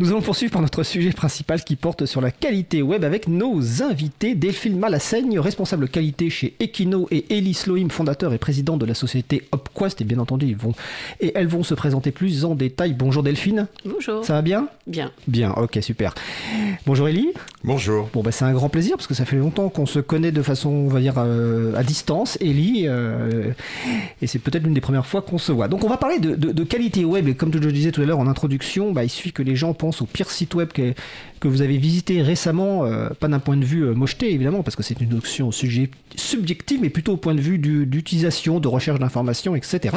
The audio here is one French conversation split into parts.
Nous allons poursuivre par notre sujet principal qui porte sur la qualité web avec nos invités Delphine Malassaigne, responsable qualité chez Equino et Elie Loim, fondateur et président de la société Opquest. Et bien entendu, ils vont et elles vont se présenter plus en détail. Bonjour Delphine. Bonjour. Ça va bien? Bien. Bien, ok, super. Bonjour Elie. Bonjour. Bon, bah, c'est un grand plaisir parce que ça fait longtemps qu'on se connaît de façon, on va dire, euh, à distance, Elie, euh, et c'est peut-être l'une des premières fois qu'on se voit. Donc, on va parler de, de- de qualité web, et comme je le disais tout à l'heure en introduction, bah, il suffit que les gens pensent au pire site web que, que vous avez visité récemment, euh, pas d'un point de vue euh, mocheté évidemment, parce que c'est une notion sujet- subjective, mais plutôt au point de vue du- d'utilisation, de recherche d'informations, etc.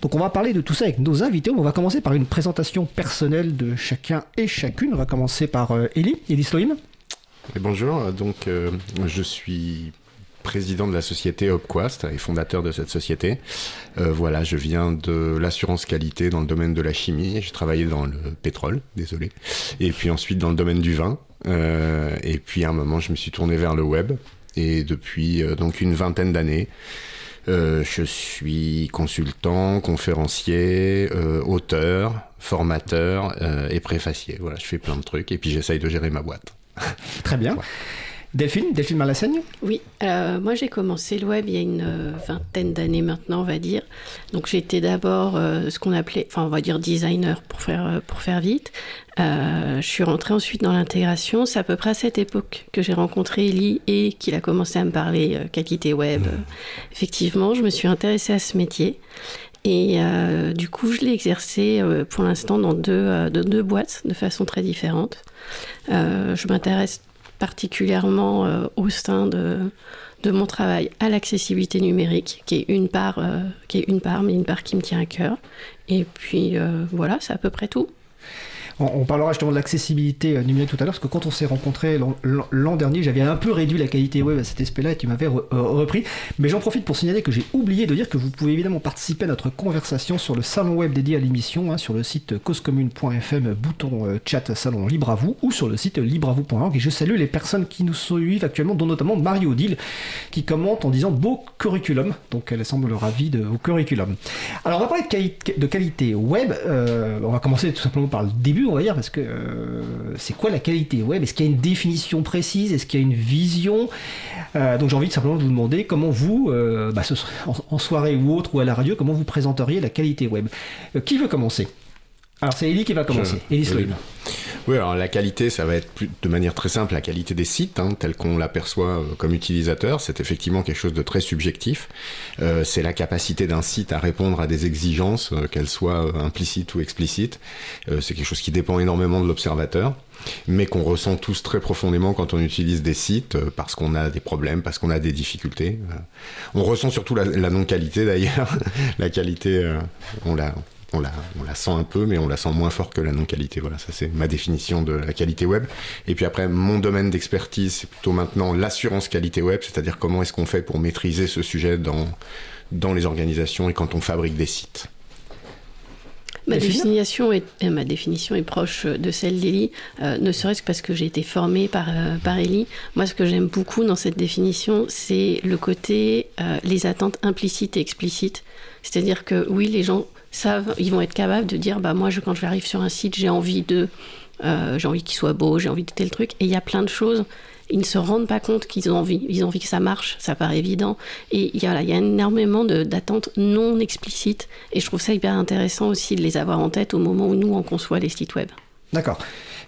Donc on va parler de tout ça avec nos invités. On va commencer par une présentation personnelle de chacun et chacune. On va commencer par euh, Elie, Elie Sloim. Bonjour, donc euh, je suis président de la société Opquast et fondateur de cette société. Euh, voilà, je viens de l'assurance qualité dans le domaine de la chimie. J'ai travaillé dans le pétrole, désolé. Et puis ensuite dans le domaine du vin. Euh, et puis à un moment, je me suis tourné vers le web. Et depuis euh, donc une vingtaine d'années, je suis consultant, conférencier, auteur, formateur et préfacier. Voilà, je fais plein de trucs et puis j'essaye de gérer ma boîte. Très bien. Ouais. Delphine, Delphine Malassaigne. Oui, euh, moi j'ai commencé le web il y a une euh, vingtaine d'années maintenant, on va dire. Donc j'étais d'abord euh, ce qu'on appelait, enfin on va dire designer pour faire, pour faire vite. Je suis rentrée ensuite dans l'intégration. C'est à peu près à cette époque que j'ai rencontré Ellie et qu'il a commencé à me parler qualité web. Euh, effectivement, je me suis intéressée à ce métier. Et euh, du coup, je l'ai exercé euh, pour l'instant dans deux, euh, deux boîtes de façon très différente. Je m'intéresse particulièrement euh, au sein de, mon travail à l'accessibilité numérique, qui est une part, euh, qui est une part, mais une part qui me tient à cœur. Et puis euh, voilà, c'est à peu près tout. On, parlera justement de l'accessibilité euh, numérique tout à l'heure, parce que quand on s'est rencontrés l'an- dernier, j'avais un peu réduit la qualité web à cet aspect-là et tu m'avais euh, repris. Mais j'en profite pour signaler que j'ai oublié de dire que vous pouvez évidemment participer à notre conversation sur le salon web dédié à l'émission, hein, sur le site causecommune.fm, bouton euh, chat salon libre à vous, ou sur le site libreavou.org. Et je salue les personnes qui nous suivent actuellement, dont notamment Mario Odile, qui commente en disant beau curriculum. Donc elle semble ravie de vos curriculum. Alors on va parler de, quali- de qualité web. On va commencer tout simplement par le début, on va dire, parce que euh, c'est quoi la qualité? Web Est-ce qu'il y a une définition précise? Est-ce qu'il y a une vision? Euh, Donc j'ai envie de simplement de vous demander comment vous, euh, bah, en, soirée ou autre, ou à la radio, comment vous présenteriez la qualité web. Qui veut commencer? Alors c'est Ellie qui va commencer. Je- Sloim. Oui, alors la qualité, ça va être plus, de manière très simple la qualité des sites, hein, tel qu'on l'aperçoit euh, comme utilisateur. C'est effectivement quelque chose de très subjectif. Euh, c'est la capacité d'un site à répondre à des exigences, euh, qu'elles soient implicites ou explicites. C'est quelque chose qui dépend énormément de l'observateur, mais qu'on ressent tous très profondément quand on utilise des sites, parce qu'on a des problèmes, parce qu'on a des difficultés. On ressent surtout la, la non-qualité d'ailleurs. la qualité, on la on la, on la sent un peu, mais on la sent moins fort que la non-qualité. Voilà, ça c'est ma définition de la qualité web. Et puis après, mon domaine d'expertise, c'est plutôt maintenant l'assurance qualité web, c'est-à-dire comment est-ce qu'on fait pour maîtriser ce sujet dans, dans les organisations et quand on fabrique des sites. Ma définition, est, euh, ma définition est proche de celle d'Elie, euh, ne serait-ce que parce que j'ai été formée par, euh, par Elie. Moi, ce que j'aime beaucoup dans cette définition, c'est le côté euh, les attentes implicites et explicites. C'est-à-dire que oui, les gens savent, ils vont être capables de dire, bah moi, je, quand j'arrive sur un site, j'ai envie de, euh, j'ai envie qu'il soit beau, j'ai envie de tel truc. Et il y a plein de choses. Ils ne se rendent pas compte qu'ils ont envie. Ils ont envie que ça marche, ça paraît évident. Et il voilà, il y a énormément d'attentes non explicites. Et je trouve ça hyper intéressant aussi de les avoir en tête au moment où nous, on conçoit les sites web. D'accord.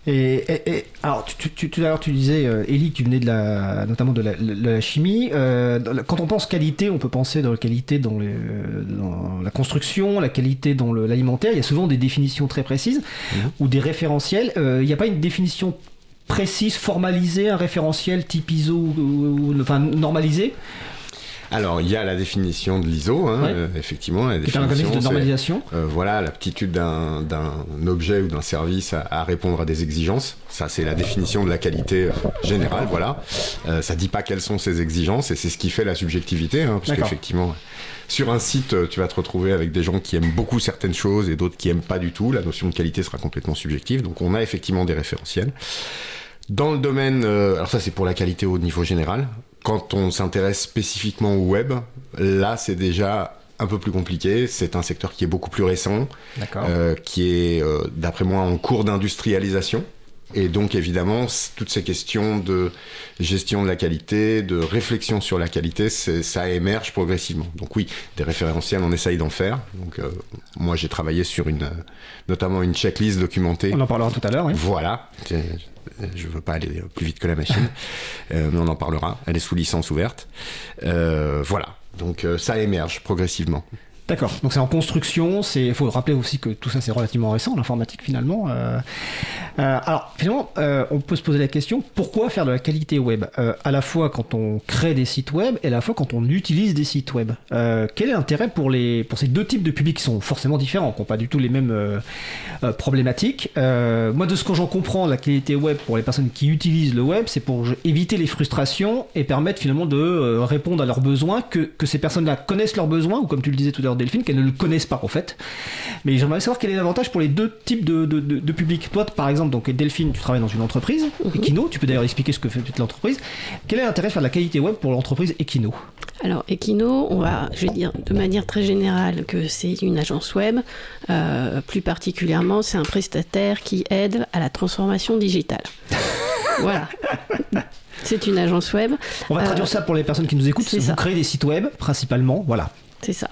Et, et- et- alors, tu, tu, tout à l'heure, tu disais, euh, Élie, que tu venais de la, notamment de la, de la chimie. Euh, quand on pense qualité, on peut penser dans la qualité dans, les, dans la construction, la qualité dans l'alimentaire. Il y a souvent des définitions très précises ou des référentiels. Euh, il n'y a pas une définition précise, formalisée, un référentiel type ISO, ou, ou- enfin normalisé, Alors, il y a la définition de l'ISO, hein, Ouais. euh, effectivement. La est un organisme définition, de normalisation. Euh, voilà, l'aptitude d'un d'un objet ou d'un service à, à répondre à des exigences. Ça, c'est la définition de la qualité euh, générale, voilà. Euh, ça dit pas quelles sont ces exigences et c'est ce qui fait la subjectivité, hein, parce qu'effectivement, sur un site, tu vas te retrouver avec des gens qui aiment beaucoup certaines choses et d'autres qui aiment pas du tout. La notion de qualité sera complètement subjective. Donc, on a effectivement des référentiels. Dans le domaine, euh, alors ça c'est pour la qualité au niveau général. Quand on s'intéresse spécifiquement au web, là c'est déjà un peu plus compliqué. C'est un secteur qui est beaucoup plus récent, euh, qui est, euh, d'après moi, en cours d'industrialisation. Et donc, évidemment, toutes ces questions de gestion de la qualité, de réflexion sur la qualité, ça émerge progressivement. Donc oui, des référentiels, on essaye d'en faire. Donc euh, moi, j'ai travaillé sur une, euh, notamment une checklist documentée. On en parlera tout à l'heure, oui. Voilà. Je veux pas aller plus vite que la machine, Euh, mais on en parlera. Elle est sous licence ouverte. Euh, voilà. Donc euh, ça émerge progressivement. D'accord. Donc c'est en construction. Il faut rappeler aussi que tout ça c'est relativement récent, l'informatique finalement. Euh, euh, alors finalement, euh, on peut se poser la question pourquoi faire de la qualité web à la fois quand on crée des sites web et à la fois quand on utilise des sites web. Quel est l'intérêt pour les pour ces deux types de publics qui sont forcément différents, qui n'ont pas du tout les mêmes problématiques Moi, de ce que j'en comprends, la qualité web pour les personnes qui utilisent le web, c'est pour éviter les frustrations et permettre finalement de répondre à leurs besoins, que, que ces personnes-là connaissent leurs besoins, ou comme tu le disais tout à l'heure, Delphine, qu'elles ne le connaissent pas en fait. Mais j'aimerais savoir quel est l'avantage pour les deux types de, de, de, de publics. Toi, par exemple, donc Delphine, tu travailles dans une entreprise, Equino, tu peux d'ailleurs expliquer ce que fait l'entreprise. Quel est l'intérêt de faire de la qualité web pour l'entreprise Equino Alors, Equino, on va, je vais dire de manière très générale que c'est une agence web. Euh, plus particulièrement, c'est un prestataire qui aide à la transformation digitale. voilà. C'est une agence web. On va Euh, traduire ça pour les personnes qui nous écoutent. c'est Vous ça. créez des sites web, principalement, voilà. C'est ça.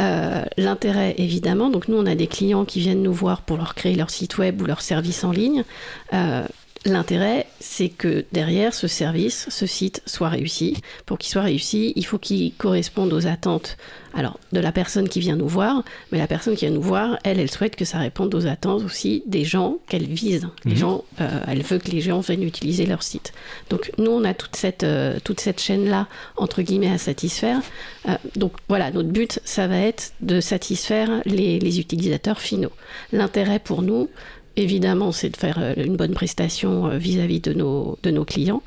Euh, L'intérêt, évidemment, donc nous, on a des clients qui viennent nous voir pour leur créer leur site web ou leur service en ligne. Euh, L'intérêt, c'est que derrière ce service, ce site soit réussi. Pour qu'il soit réussi, il faut qu'il corresponde aux attentes alors, de la personne qui vient nous voir, mais la personne qui vient nous voir, elle, elle souhaite que ça réponde aux attentes aussi des gens qu'elle vise. Les Mhm. gens, euh, elle veut que les gens viennent utiliser leur site. Donc, nous, on a toute cette, euh, toute cette chaîne-là, entre guillemets, à satisfaire. Euh, donc, voilà, notre but, ça va être de satisfaire les, les utilisateurs finaux. L'intérêt pour nous, évidemment, c'est de faire euh, une bonne prestation euh, vis-à-vis de nos, clients.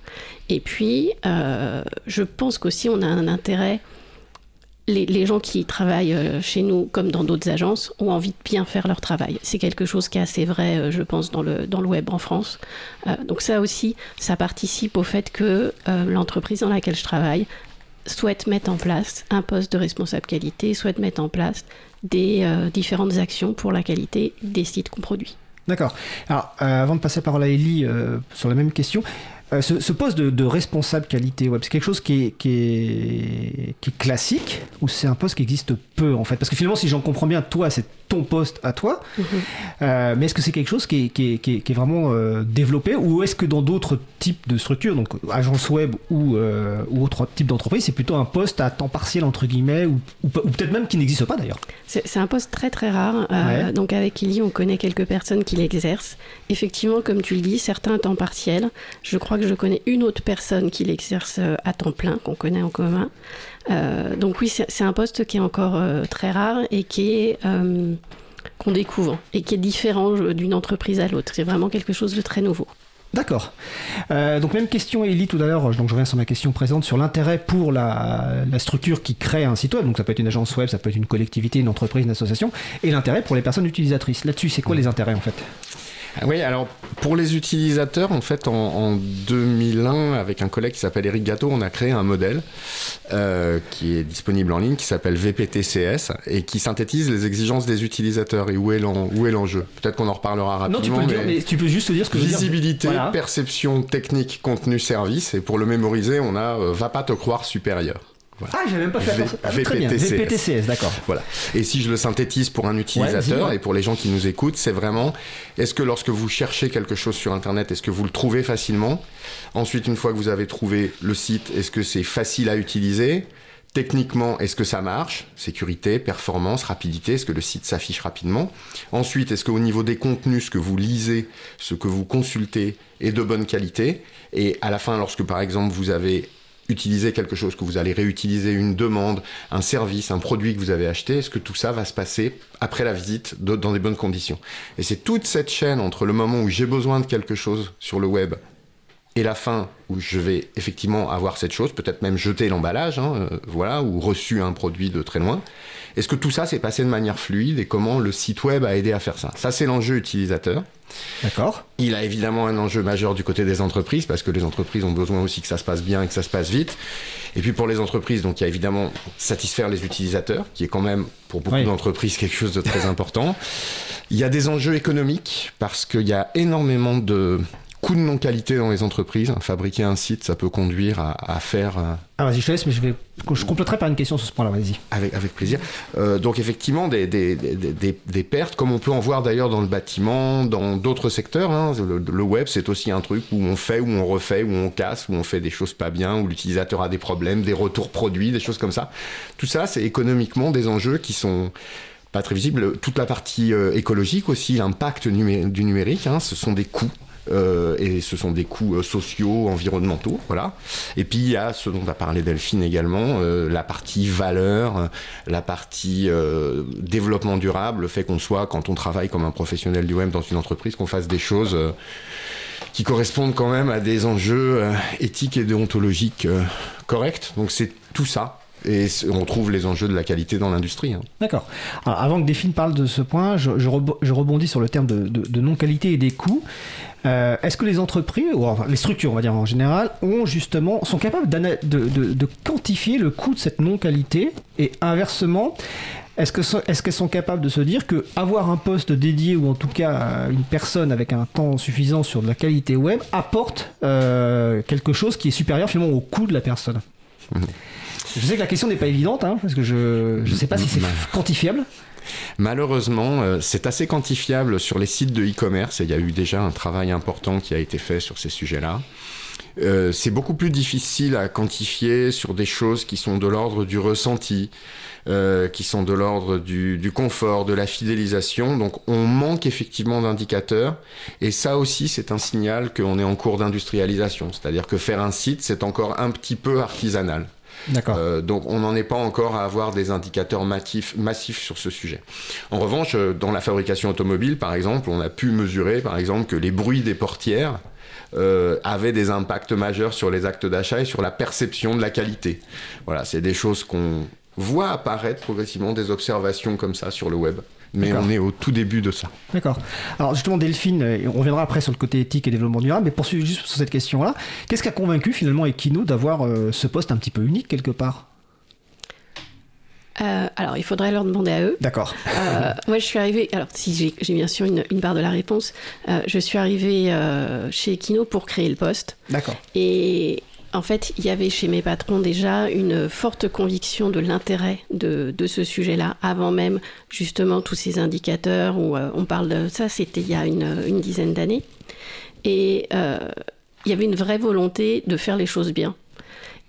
Et puis, euh, je pense qu'aussi, on a un intérêt les, gens qui travaillent chez nous, comme dans d'autres agences, ont envie de bien faire leur travail. C'est quelque chose qui est assez vrai, je pense, dans le, web en France. Donc ça aussi, ça participe au fait que l'entreprise dans laquelle je travaille souhaite mettre en place un poste de responsable qualité, souhaite mettre en place des différentes actions pour la qualité des sites qu'on produit. D'accord. Alors, euh, avant de passer la parole à Ellie euh, sur la même question, euh, ce, ce poste de, de responsable qualité web, c'est quelque chose qui est, qui est, qui est classique ou c'est un poste qui existe peu en fait? Parce que finalement, si j'en comprends bien, toi, c'est ton poste à toi, Euh, mais est-ce que c'est quelque chose qui est, qui est, qui vraiment euh, développé ou est-ce que dans d'autres types de structures, donc agence web ou, euh, ou autre type d'entreprise, c'est plutôt un poste à temps partiel entre guillemets ou, ou peut-être même qui n'existe pas d'ailleurs? C'est un poste très très rare. Euh, Ouais. Donc avec Illy, on connaît quelques personnes qui l'exercent. Effectivement, comme tu le dis, certains à temps partiel. Je crois que je connais une autre personne qui l'exerce euh, à temps plein, qu'on connaît en commun. Euh, donc oui, c'est un poste qui est encore euh, très rare et qui est euh, qu'on découvre et qui est différent d'une entreprise à l'autre. C'est vraiment quelque chose de très nouveau. D'accord. Euh, donc même question Ellie tout à l'heure, donc je reviens sur ma question présente sur l'intérêt pour la, la structure qui crée un site web, donc ça peut être une agence web, ça peut être une collectivité, une entreprise, une association, et l'intérêt pour les personnes utilisatrices. Là-dessus, c'est quoi les intérêts en fait? Oui, alors pour les utilisateurs, en fait, en, en 2001, avec un collègue qui s'appelle Eric Gâteau, on a créé un modèle euh, qui est disponible en ligne, qui s'appelle VPTCS, et qui synthétise les exigences des utilisateurs et où est l'enjeu. Peut-être qu'on en reparlera rapidement. Non, tu peux le dire, mais tu peux juste dire ce que je veux dire. Visibilité, Voilà. perception, technique, contenu, service. Et pour le mémoriser, on a euh, Va pas te croire supérieur. Voilà. Ah, j'avais même pas fait V- attention. Ah, VPTCS. VPTCS, d'accord. Voilà. Et si je le synthétise pour un utilisateur et pour les gens qui nous écoutent, c'est vraiment est-ce que lorsque vous cherchez quelque chose sur Internet, est-ce que vous le trouvez facilement? Ensuite, une fois que vous avez trouvé le site, est-ce que c'est facile à utiliser? Techniquement, est-ce que ça marche? Sécurité, performance, rapidité, est-ce que le site s'affiche rapidement? Ensuite, est-ce qu'au niveau des contenus, ce que vous lisez, ce que vous consultez est de bonne qualité? Et à la fin, lorsque par exemple vous avez utilisé quelque chose que vous allez réutiliser, une demande, un service, un produit que vous avez acheté, est-ce que tout ça va se passer après la visite dans des bonnes conditions? Et c'est toute cette chaîne entre le moment où j'ai besoin de quelque chose sur le web et la fin où je vais effectivement avoir cette chose, peut-être même jeter l'emballage, hein, euh, voilà, ou reçu un produit de très loin. Est-ce que tout ça s'est passé de manière fluide et comment le site web a aidé à faire ça? Ça, c'est l'enjeu utilisateur. D'accord. Il a évidemment un enjeu majeur du côté des entreprises parce que les entreprises ont besoin aussi que ça se passe bien et que ça se passe vite. Et puis pour les entreprises, donc il y a évidemment satisfaire les utilisateurs, qui est quand même pour beaucoup d'entreprises quelque chose de très important. Il y a des enjeux économiques parce qu'il y a énormément de coûts de non-qualité dans les entreprises. Fabriquer un site, ça peut conduire à, faire. Euh, ah, vas-y, je te laisse, mais je, vais, je compléterai par une question sur ce point-là, vas-y. Avec, avec plaisir. Euh, donc, effectivement, des, des, des, des, pertes, comme on peut en voir d'ailleurs dans le bâtiment, dans d'autres secteurs. Hein. Le, web, c'est aussi un truc où on fait, où on refait, où on casse, où on fait des choses pas bien, où l'utilisateur a des problèmes, des retours produits, des choses comme ça. Tout ça, c'est économiquement des enjeux qui sont pas très visibles. Toute la partie euh, écologique aussi, l'impact du numérique, hein, ce sont des coûts euh, et ce sont des coûts euh, sociaux, environnementaux, voilà. Et puis il y a ce dont a parlé Delphine également, euh, la partie valeur, la partie développement durable, le fait qu'on soit, quand on travaille comme un professionnel du web dans une entreprise, qu'on fasse des choses qui correspondent quand même à des enjeux éthiques et déontologiques corrects. Donc c'est tout ça et on trouve les enjeux de la qualité dans l'industrie. Hein. D'accord. avant que Delphine parle de ce point, je, rebondis sur le terme de, non-qualité et des coûts. Euh, est-ce que les entreprises, ou les structures, on va dire en général, ont justement, sont capables de, quantifier le coût de cette non-qualité? Et inversement, est-ce qu'elles sont capables de se dire que avoir un poste dédié ou en tout cas une personne avec un temps suffisant sur de la qualité web apporte euh, quelque chose qui est supérieur finalement au coût de la personne? mmh. Je sais que la question n'est pas évidente, hein, parce que je ne sais pas si c'est quantifiable. Malheureusement, euh, c'est assez quantifiable sur les sites de e-commerce et il y a eu déjà un travail important qui a été fait sur ces sujets-là. Euh, c'est beaucoup plus difficile à quantifier sur des choses qui sont de l'ordre du ressenti, euh, qui sont de l'ordre du, du, confort, de la fidélisation. Donc on manque effectivement d'indicateurs. Et ça aussi, c'est un signal qu'on est en cours d'industrialisation. C'est-à-dire que faire un site, c'est encore un petit peu artisanal. Euh, donc on n'en est pas encore à avoir des indicateurs massifs, sur ce sujet. En revanche, euh, dans la fabrication automobile, par exemple, on a pu mesurer, par exemple, que les bruits des portières euh, avaient des impacts majeurs sur les actes d'achat et sur la perception de la qualité. Voilà, c'est des choses qu'on voit apparaître progressivement, des observations comme ça sur le web mais on est au tout début de ça. D'accord. Alors justement, Delphine, euh, on reviendra après sur le côté éthique et développement durable, mais poursuivre juste sur cette question-là, qu'est-ce qui a convaincu finalement Equino d'avoir euh, ce poste un petit peu unique quelque part? Euh, alors, il faudrait leur demander à eux. D'accord. moi, je suis arrivée. Alors, si j'ai bien sûr une, une, part de la réponse, je suis arrivée chez Equino pour créer le poste. D'accord. Et en fait, il y avait chez mes patrons déjà une forte conviction de l'intérêt de, ce sujet-là, avant même justement tous ces indicateurs où euh, on parle de ça, c'était il y a une, dizaine d'années. Et euh, il y avait une vraie volonté de faire les choses bien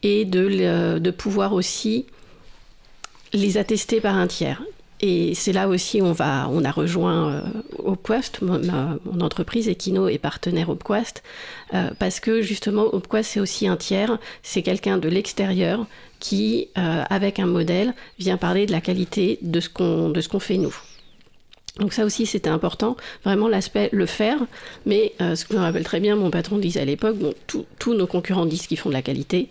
et de, de pouvoir aussi les attester par un tiers. Et c'est là aussi va, on a rejoint euh, Opquest, mon, entreprise Equino est partenaire Opquest, euh, parce que justement Opquest c'est aussi un tiers, c'est quelqu'un de l'extérieur qui, euh, avec un modèle, vient parler de la qualité de ce qu'on fait nous. Donc ça aussi c'était important, vraiment l'aspect le faire, mais ce que je me rappelle très bien, mon patron disait à l'époque, bon, tous nos concurrents disent qu'ils font de la qualité,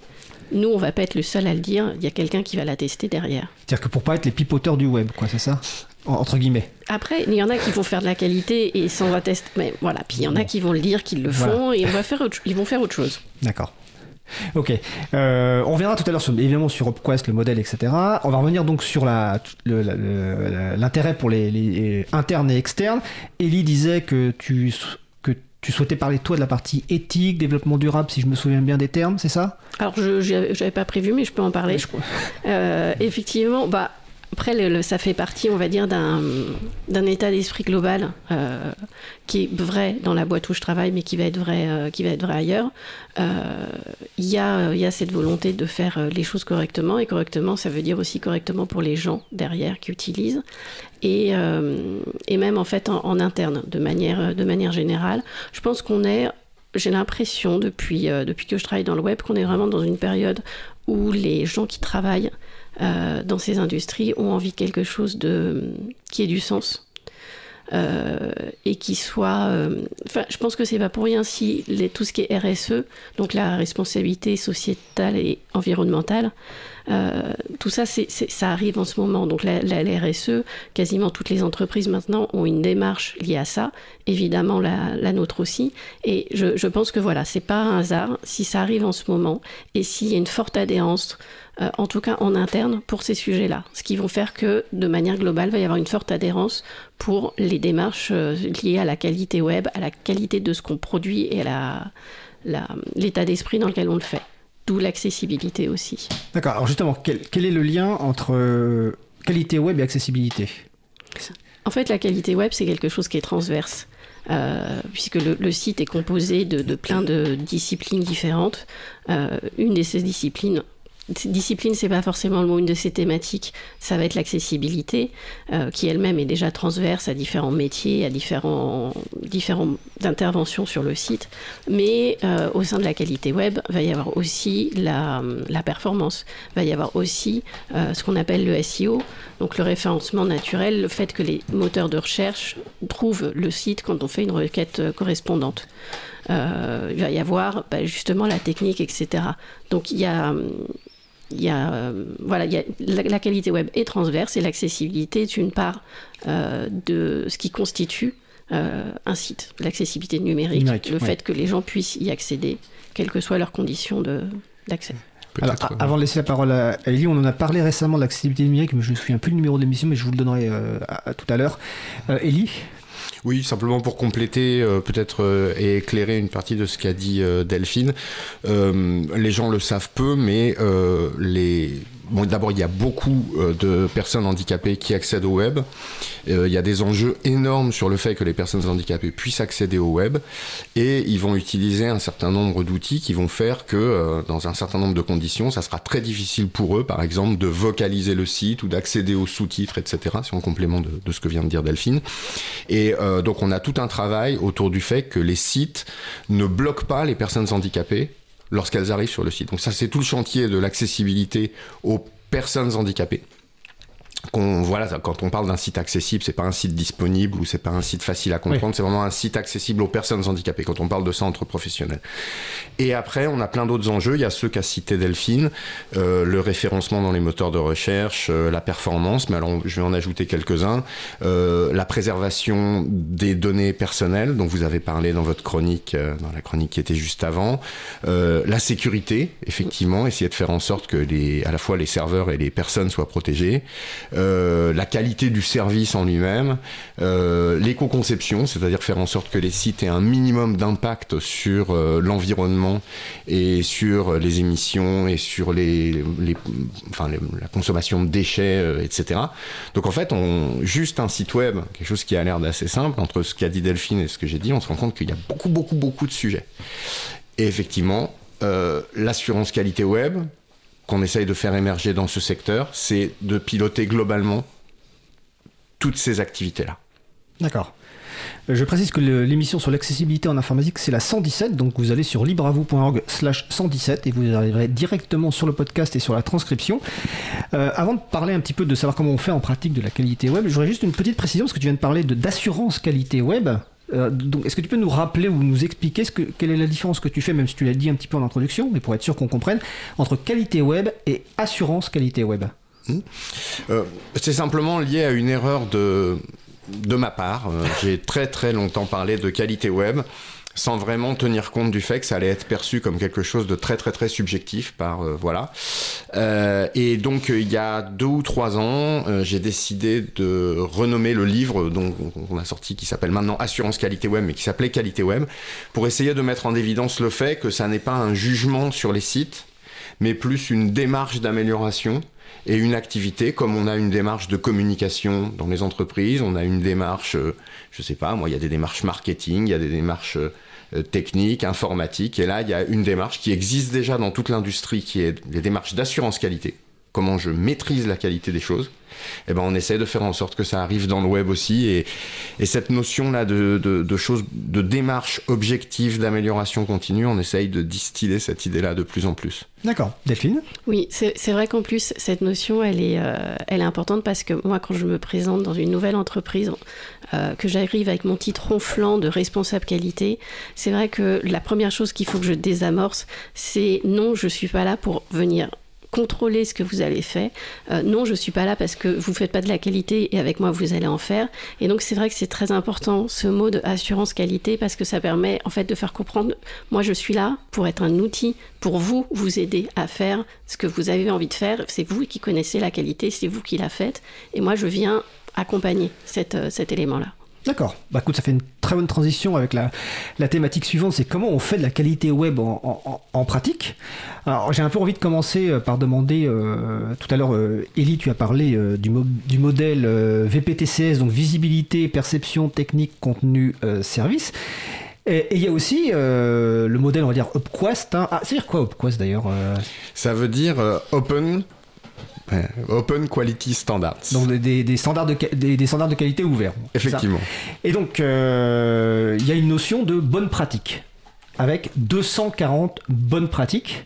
nous, on va pas être le seul à le dire. Il y a quelqu'un qui va la tester derrière. C'est-à-dire que pour pas être les pipoteurs du web, quoi, c'est ça entre guillemets. Après, il y en a qui vont faire de la qualité et sans tester. Mais voilà, puis il y en a qui vont le dire, qu'ils le font et on va faire ils vont faire autre chose. D'accord. Ok. Euh, on reviendra tout à l'heure évidemment sur OpQuest, le modèle, etc. On va revenir donc sur l'intérêt pour les, les, internes et externes. Ellie disait que tu tu souhaitais parler toi de la partie éthique, développement durable, si je me souviens bien des termes, c'est ça? Alors je n'avais pas prévu, mais je peux en parler. Euh, effectivement, bah après, ça fait partie, on va dire, d'un état d'esprit global euh, qui est vrai dans la boîte où je travaille, mais qui va être vrai, euh, qui va être vrai ailleurs. Euh, il y, a, y, a, cette volonté de faire les choses correctement, et correctement, ça veut dire aussi correctement pour les gens derrière qui utilisent, et, et même en fait en, interne, de manière, de manière générale. Je pense qu'on est j'ai l'impression depuis, depuis que je travaille dans le web qu'on est vraiment dans une période où les gens qui travaillent euh, dans ces industries ont envie quelque chose de, qui ait du sens. et qui soit. Enfin, je pense que c'est pas pour rien si tout ce qui est RSE, donc la responsabilité sociétale et environnementale, euh, tout ça, c'est, ça arrive en ce moment. Donc la, RSE, quasiment toutes les entreprises maintenant ont une démarche liée à ça. Évidemment, la, nôtre aussi. Et je, pense que voilà, c'est pas un hasard si ça arrive en ce moment et s'il y a une forte adhérence. Euh, en tout cas en interne, pour ces sujets-là. Ce qui vont faire que, de manière globale, il va y avoir une forte adhérence pour les démarches euh, liées à la qualité web, à la qualité de ce qu'on produit et à l'état d'esprit dans lequel on le fait d'où l'accessibilité aussi. D'accord, alors justement, quel, est le lien entre euh, qualité web et accessibilité? En fait, la qualité web, c'est quelque chose qui est transverse. Euh, puisque le, site est composé de, plein de disciplines différentes. Euh, une de ces disciplines, discipline, c'est pas forcément le mot, une de ces thématiques, ça va être l'accessibilité, euh, qui elle-même est déjà transverse à différents métiers, à différents, différentes interventions sur le site. Mais euh, au sein de la qualité web, va y avoir aussi la, la performance, va y avoir aussi euh, ce qu'on appelle le SEO, donc le référencement naturel, le fait que les moteurs de recherche trouvent le site quand on fait une requête correspondante. il va y avoir bah, justement la technique, etc. Donc il y a il y a, euh, voilà, il y a, la, qualité web est transverse et l'accessibilité est une part euh, de ce qui constitue euh, un site, l'accessibilité numérique, le fait que les gens puissent y accéder, quelles que soient leurs conditions d'accès. Alors, avant de laisser la parole à Ellie, on en a parlé récemment de l'accessibilité numérique, mais je ne me souviens plus du numéro d'émission, mais je vous le donnerai tout à l'heure. Ellie oui, simplement pour compléter euh, peut-être euh, et éclairer une partie de ce qu'a dit euh, Delphine. les gens le savent peu, mais les D'abord, il y a beaucoup euh, de personnes handicapées qui accèdent au web. Euh, il y a des enjeux énormes sur le fait que les personnes handicapées puissent accéder au web. Et ils vont utiliser un certain nombre d'outils qui vont faire que, euh, dans un certain nombre de conditions, ça sera très difficile pour eux, par exemple, de vocaliser le site ou d'accéder aux sous-titres, etc. C'est en complément de, ce que vient de dire Delphine. Et donc, on a tout un travail autour du fait que les sites ne bloquent pas les personnes handicapées lorsqu'elles arrivent sur le site. Donc ça, c'est tout le chantier de l'accessibilité aux personnes handicapées voilà, quand on parle d'un site accessible, c'est pas un site disponible ou c'est pas un site facile à comprendre, c'est vraiment un site accessible aux personnes handicapées quand on parle de centre professionnel. Et après, on a plein d'autres enjeux. Il y a ceux qu'a cité Delphine, euh, le référencement dans les moteurs de recherche, euh, la performance, mais alors je vais en ajouter quelques-uns, euh, la préservation des données personnelles, dont vous avez parlé dans votre chronique, dans la chronique qui était juste avant, la sécurité, effectivement, essayer de faire en sorte que les, à la fois les serveurs et les personnes soient protégés. Euh, la qualité du service en lui-même, euh, l'éco-conception, c'est-à-dire faire en sorte que les sites aient un minimum d'impact sur euh, l'environnement et sur les émissions et sur les, enfin, la consommation de déchets, etc. Donc en fait, on, juste un site web, quelque chose qui a l'air d'assez simple, entre ce qu'a dit Delphine et ce que j'ai dit, on se rend compte qu'il y a beaucoup, beaucoup, beaucoup de sujets. Et effectivement, l'assurance qualité web, qu'on essaye de faire émerger dans ce secteur, c'est de piloter globalement toutes ces activités-là. D'accord. Euh, je précise que l'émission sur l'accessibilité en informatique, c'est la 117, donc vous allez sur libravou.org slash 117 et vous arriverez directement sur le podcast et sur la transcription. Euh, avant de parler un petit peu de savoir comment on fait en pratique de la qualité web, j'aurais juste une petite précision, parce que tu viens de parler d'assurance qualité web. Euh, donc, est-ce que tu peux nous rappeler ou nous expliquer quelle est la différence que tu fais, même si tu l'as dit un petit peu en introduction, mais pour être sûr qu'on comprenne, entre qualité web et assurance qualité web? Hmm. euh, C'est simplement lié à une erreur de, de ma part. Euh, j'ai très très longtemps parlé de qualité web sans vraiment tenir compte du fait que ça allait être perçu comme quelque chose de très très très subjectif par euh, voilà. Euh, et donc euh, il y a deux ou trois ans, j'ai décidé de renommer le livre dont on a sorti qui s'appelle maintenant Assurance qualité web mais qui s'appelait Qualité web pour essayer de mettre en évidence le fait que ça n'est pas un jugement sur les sites mais plus une démarche d'amélioration et une activité, comme on a une démarche de communication dans les entreprises, on a une démarche, je sais pas, moi, il y a des démarches marketing, il y a des démarches euh, technique, informatique. Et là, il y a une démarche qui existe déjà dans toute l'industrie, qui est les démarches d'assurance qualité comment je maîtrise la qualité des choses, eh ben on essaie de faire en sorte que ça arrive dans le web aussi. Et, et cette notion-là de, de, de, choses, de démarche objective, d'amélioration continue, on essaye de distiller cette idée-là de plus en plus. D'accord. Delphine? Oui, c'est vrai qu'en plus, cette notion, elle est, euh, elle est importante parce que moi, quand je me présente dans une nouvelle entreprise, euh, que j'arrive avec mon titre ronflant de responsable qualité, c'est vrai que la première chose qu'il faut que je désamorce, c'est non, je suis pas là pour venir contrôler ce que vous avez fait. Euh, non, je suis pas là parce que vous faites pas de la qualité et avec moi vous allez en faire. Et donc c'est vrai que c'est très important ce mot de assurance qualité parce que ça permet en fait de faire comprendre moi je suis là pour être un outil pour vous vous aider à faire ce que vous avez envie de faire. C'est vous qui connaissez la qualité, c'est vous qui la faites et moi je viens accompagner euh, cet élément là. D'accord. Bah écoute, ça fait une très bonne transition avec la, thématique suivante, c'est comment on fait de la qualité web en, pratique. Alors j'ai un peu envie de commencer euh, par demander, euh, tout à l'heure, euh, Elie, tu as parlé euh, du, mo du, modèle euh, VPTCS, donc visibilité, perception, technique, contenu, service. Et il y a aussi euh, le modèle, on va dire, UpQuest. Hein. Ah, c'est-à-dire quoi UpQuest d'ailleurs Ça veut dire euh, Open Open Quality Standards. Donc des, des standards, de, des, des, standards de qualité ouverts. Effectivement. Et donc, euh, il y a une notion de bonne pratique avec 240 bonnes pratiques.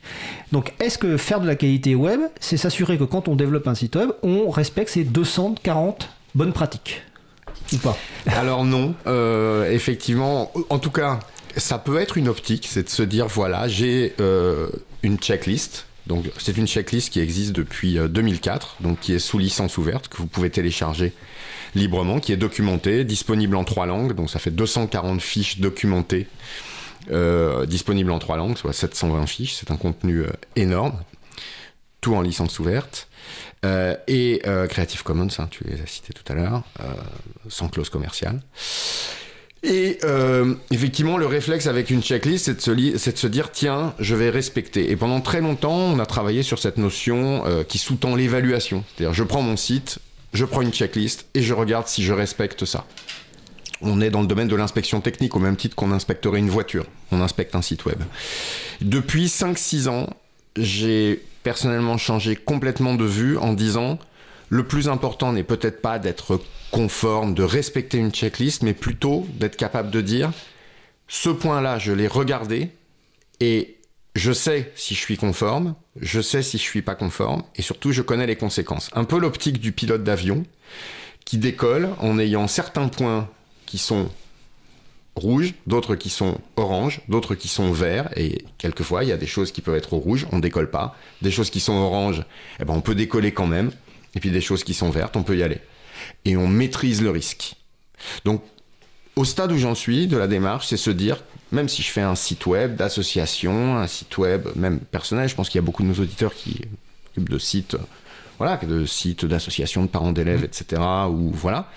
Donc, est-ce que faire de la qualité web, c'est s'assurer que quand on développe un site web, on respecte ces 240 bonnes pratiques ou pas? Alors non, euh, effectivement, en tout cas, ça peut être une optique, c'est de se dire, voilà, j'ai euh, une checklist donc c'est une checklist qui existe depuis 2004, donc qui est sous licence ouverte, que vous pouvez télécharger librement, qui est documentée, disponible en trois langues, donc ça fait 240 fiches documentées, euh, disponibles en trois langues, soit 720 fiches, c'est un contenu euh, énorme, tout en licence ouverte. Euh, et Creative Commons, hein, tu les as cités tout à l'heure, sans clause commerciale. Et euh, effectivement, le réflexe avec une checklist, c'est de, se de se dire, tiens, je vais respecter. Et pendant très longtemps, on a travaillé sur cette notion euh, qui sous-tend l'évaluation. C'est-à-dire, je prends mon site, je prends une checklist et je regarde si je respecte ça. On est dans le domaine de l'inspection technique, au même titre qu'on inspecterait une voiture. On inspecte un site web. Depuis 5-6 ans, j'ai personnellement changé complètement de vue en disant, le plus important n'est peut-être pas d'être conforme, de respecter une checklist, mais plutôt d'être capable de dire ce point-là, je l'ai regardé et je sais si je suis conforme, je sais si je suis pas conforme et surtout je connais les conséquences. Un peu l'optique du pilote d'avion qui décolle en ayant certains points qui sont rouges, d'autres qui sont oranges, d'autres qui sont verts, et quelquefois il y a des choses qui peuvent être rouges, on décolle pas, des choses qui sont oranges, eh ben on peut décoller quand même, et puis des choses qui sont vertes, on peut y aller. Et on maîtrise le risque. Donc, au stade où j'en suis de la démarche, c'est se dire, même si je fais un site web d'association, un site web même personnel, je pense qu'il y a beaucoup de nos auditeurs qui occupent de sites, voilà, de sites d'associations de parents d'élèves, etc. Ou voilà.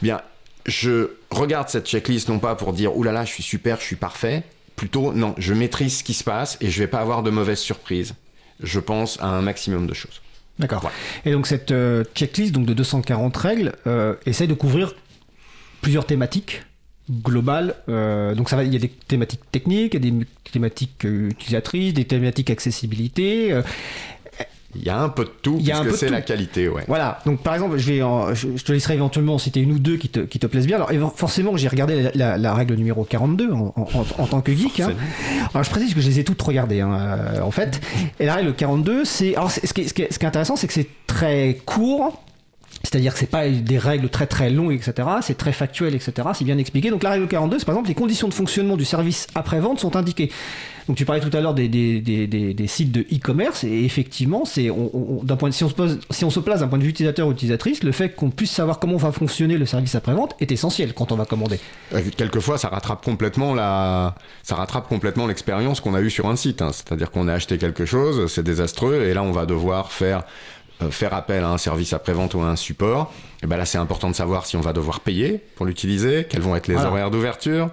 Eh bien, je regarde cette checklist non pas pour dire, oulala, je suis super, je suis parfait. Plutôt, non, je maîtrise ce qui se passe et je vais pas avoir de mauvaises surprises. Je pense à un maximum de choses. D'accord. Et donc cette euh, checklist donc de 240 règles euh, essaye de couvrir plusieurs thématiques globales. Euh, donc ça va, il y a des thématiques techniques, il y a des thématiques utilisatrices, des thématiques accessibilité. Il y a un peu de tout, a puisque c'est la qualité, ouais. Voilà. Donc, par exemple, je, vais en, je, je, te laisserai éventuellement en citer une ou deux qui te, qui te plaisent bien. Alors, forcément, j'ai regardé la, la, la, règle numéro 42 en, en, en tant que geek. Hein. Alors, je précise que je les ai toutes regardées, hein, euh, en fait. Et la règle 42, c'est. Alors, ce qui, ce qui est intéressant, c'est que c'est très court. C'est-à-dire que c'est pas des règles très très longues, etc. C'est très factuel, etc. C'est bien expliqué. Donc la règle 42, c'est par exemple les conditions de fonctionnement du service après-vente sont indiquées. Donc tu parlais tout à l'heure des, des, des, sites de e-commerce et effectivement, c'est d'un point si on se pose, si on se place d'un point de vue utilisateur ou utilisatrice, le fait qu'on puisse savoir comment va fonctionner le service après-vente est essentiel quand on va commander. Quelquefois, ça rattrape complètement la, ça rattrape complètement l'expérience qu'on a eue sur un site. Hein. C'est-à-dire qu'on a acheté quelque chose, c'est désastreux et là on va devoir faire faire appel à un service après-vente ou à un support, et ben là c'est important de savoir si on va devoir payer pour l'utiliser, quels vont être les voilà. horaires d'ouverture.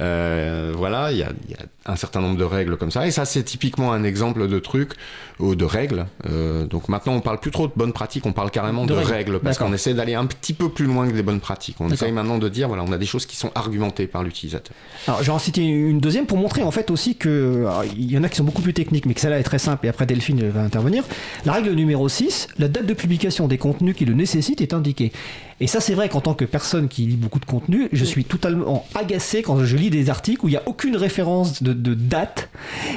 Euh, voilà, il y a, y a, un certain nombre de règles comme ça. Et ça c'est typiquement un exemple de truc ou de règles. Euh, donc maintenant on parle plus trop de bonnes pratiques, on parle carrément de, de règles, règles parce qu'on essaie d'aller un petit peu plus loin que des bonnes pratiques. On essaye maintenant de dire voilà on a des choses qui sont argumentées par l'utilisateur. Alors je vais en citer une deuxième pour montrer en fait aussi que il y en a qui sont beaucoup plus techniques mais que celle-là est très simple et après Delphine va intervenir. La règle numéro 6 plus, la date de publication des contenus qui le nécessitent est indiquée. Et ça, c'est vrai qu'en tant que personne qui lit beaucoup de contenu, je suis totalement agacé quand je lis des articles où il n'y a aucune référence de, date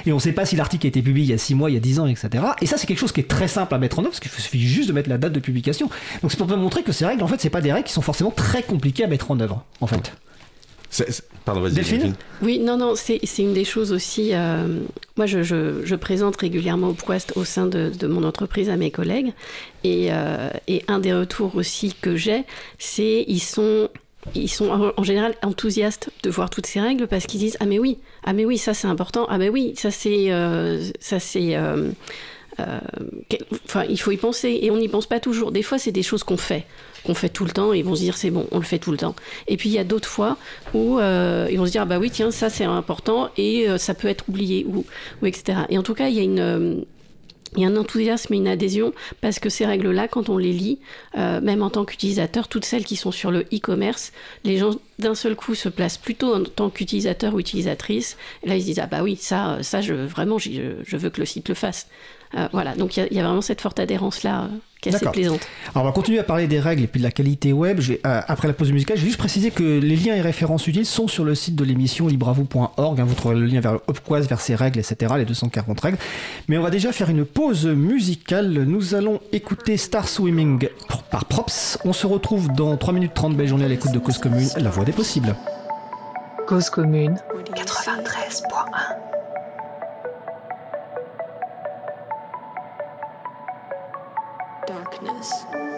et on ne sait pas si l'article a été publié il y a 6 mois, il y a 10 ans, etc. Et ça, c'est quelque chose qui est très simple à mettre en œuvre parce qu'il suffit juste de mettre la date de publication. Donc c'est pour montrer que ces règles, en fait, c'est pas des règles qui sont forcément très compliquées à mettre en œuvre, en fait. Pardon, vas-y. Oui, non, non, c'est une des choses aussi. Euh, moi, je, je, présente régulièrement au Quest au sein de, de, mon entreprise à mes collègues. Et, euh, et un des retours aussi que j'ai, c'est ils sont ils sont en général enthousiastes de voir toutes ces règles parce qu'ils disent ah mais oui ah mais oui ça c'est important ah mais oui ça c'est euh, ça c'est enfin il faut y penser et on n'y pense pas toujours des fois c'est des choses qu'on fait qu'on fait tout le temps, et ils vont se dire c'est bon, on le fait tout le temps. Et puis il y a d'autres fois où euh, ils vont se dire ah bah oui tiens ça c'est important et euh, ça peut être oublié ou, etc. Et en tout cas il y a une euh, il y a un enthousiasme et une adhésion parce que ces règles-là, quand on les lit, même en tant qu'utilisateur, toutes celles qui sont sur le e-commerce, les gens d'un seul coup se placent plutôt en tant qu'utilisateur ou utilisatrice. Et là, ils se disent ah bah oui, ça, ça, je vraiment, je, veux que le site le fasse. voilà, donc il y, y, a vraiment cette forte adhérence là qui est plaisante. Alors on va continuer à parler des règles et puis de la qualité web. Je euh, après la pause musicale, je vais juste préciser que les liens et références utiles sont sur le site de l'émission libravou.org. Hein, vous trouverez le lien vers Upquaz, vers ses règles, etc., les 240 règles. Mais on va déjà faire une pause musicale. Nous allons écouter Star Swimming par Props. On se retrouve dans 3 minutes 30. Belle journée à l'écoute de Cause Commune, la voix des possibles. Cause Commune 93.1 darkness.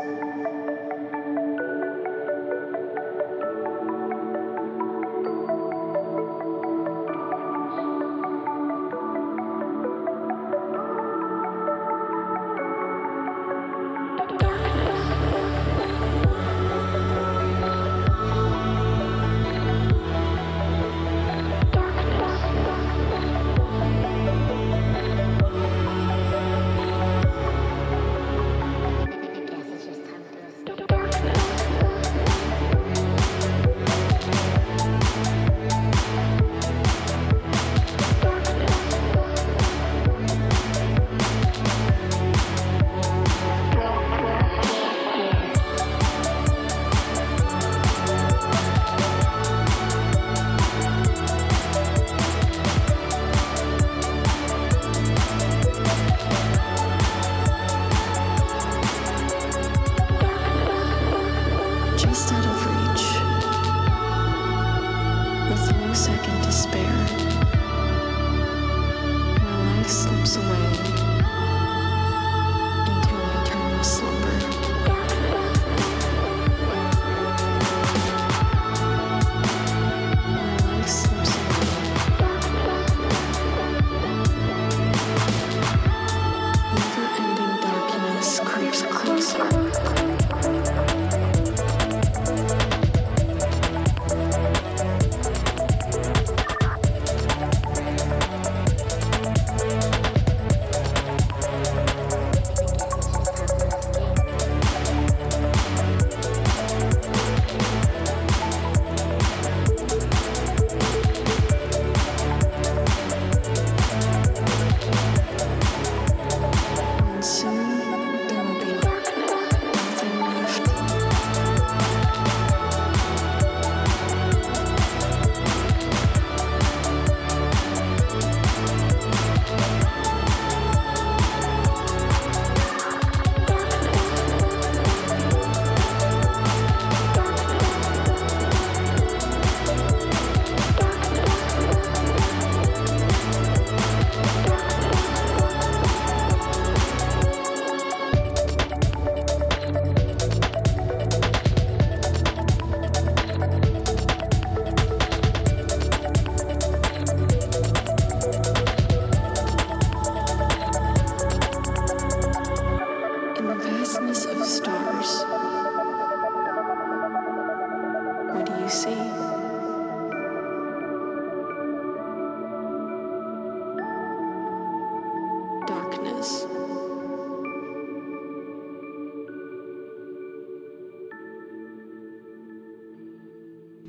second to spare. My life slips away.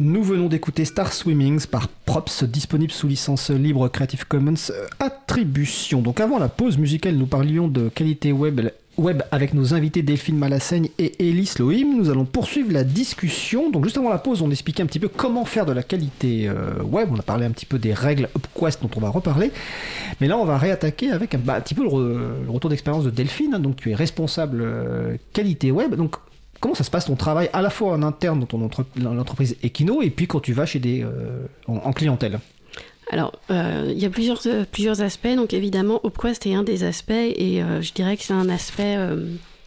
Nous venons d'écouter Star Swimmings par Props, disponible sous licence libre Creative Commons euh, Attribution. Donc avant la pause musicale, nous parlions de qualité web avec nos invités Delphine Malassaigne et Elise Lohim. Nous allons poursuivre la discussion. Donc juste avant la pause, on expliquait un petit peu comment faire de la qualité euh, web. On a parlé un petit peu des règles UpQuest dont on va reparler. Mais là, on va réattaquer avec un, bah, petit peu le, retour d'expérience de Delphine. donc tu es responsable euh, qualité web. Donc comment ça se passe ton travail à la fois en interne dans ton entreprise Equino et puis quand tu vas chez des euh, en clientèle? Alors, euh, il y a plusieurs, euh, plusieurs aspects. Donc, évidemment, OpQuest est un des aspects et je dirais que c'est un aspect,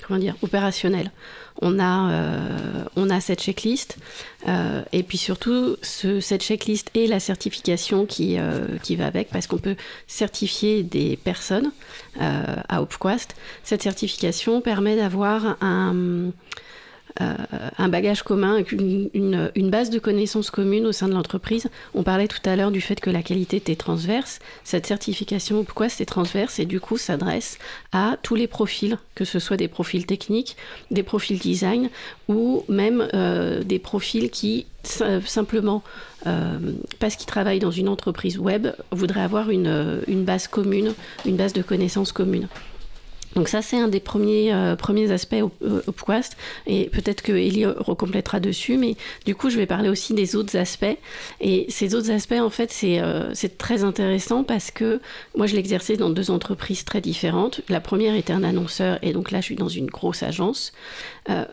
comment dire, opérationnel. On a, on a cette checklist et puis surtout, ce, cette checklist et la certification qui, qui va avec parce qu'on peut certifier des personnes à OpQuest. Cette certification permet d'avoir un un bagage commun, une, base de connaissances communes au sein de l'entreprise. On parlait tout à l'heure du fait que la qualité était transverse. Cette certification, pourquoi c'est transverse? Et du coup, s'adresse à tous les profils, que ce soit des profils techniques, des profils design ou même euh, des profils qui simplement euh, parce qu'ils travaillent dans une entreprise web, voudraient avoir une, une base commune, une base de connaissances communes. Donc ça, c'est un des premiers, euh, premiers aspects au, Quest, et peut-être que Ellie recomplétera dessus, mais du coup, je vais parler aussi des autres aspects. Et ces autres aspects, en fait, c'est euh, très intéressant parce que moi, je l'exerçais dans deux entreprises très différentes. La première était un annonceur, et donc là, je suis dans une grosse agence. Euh,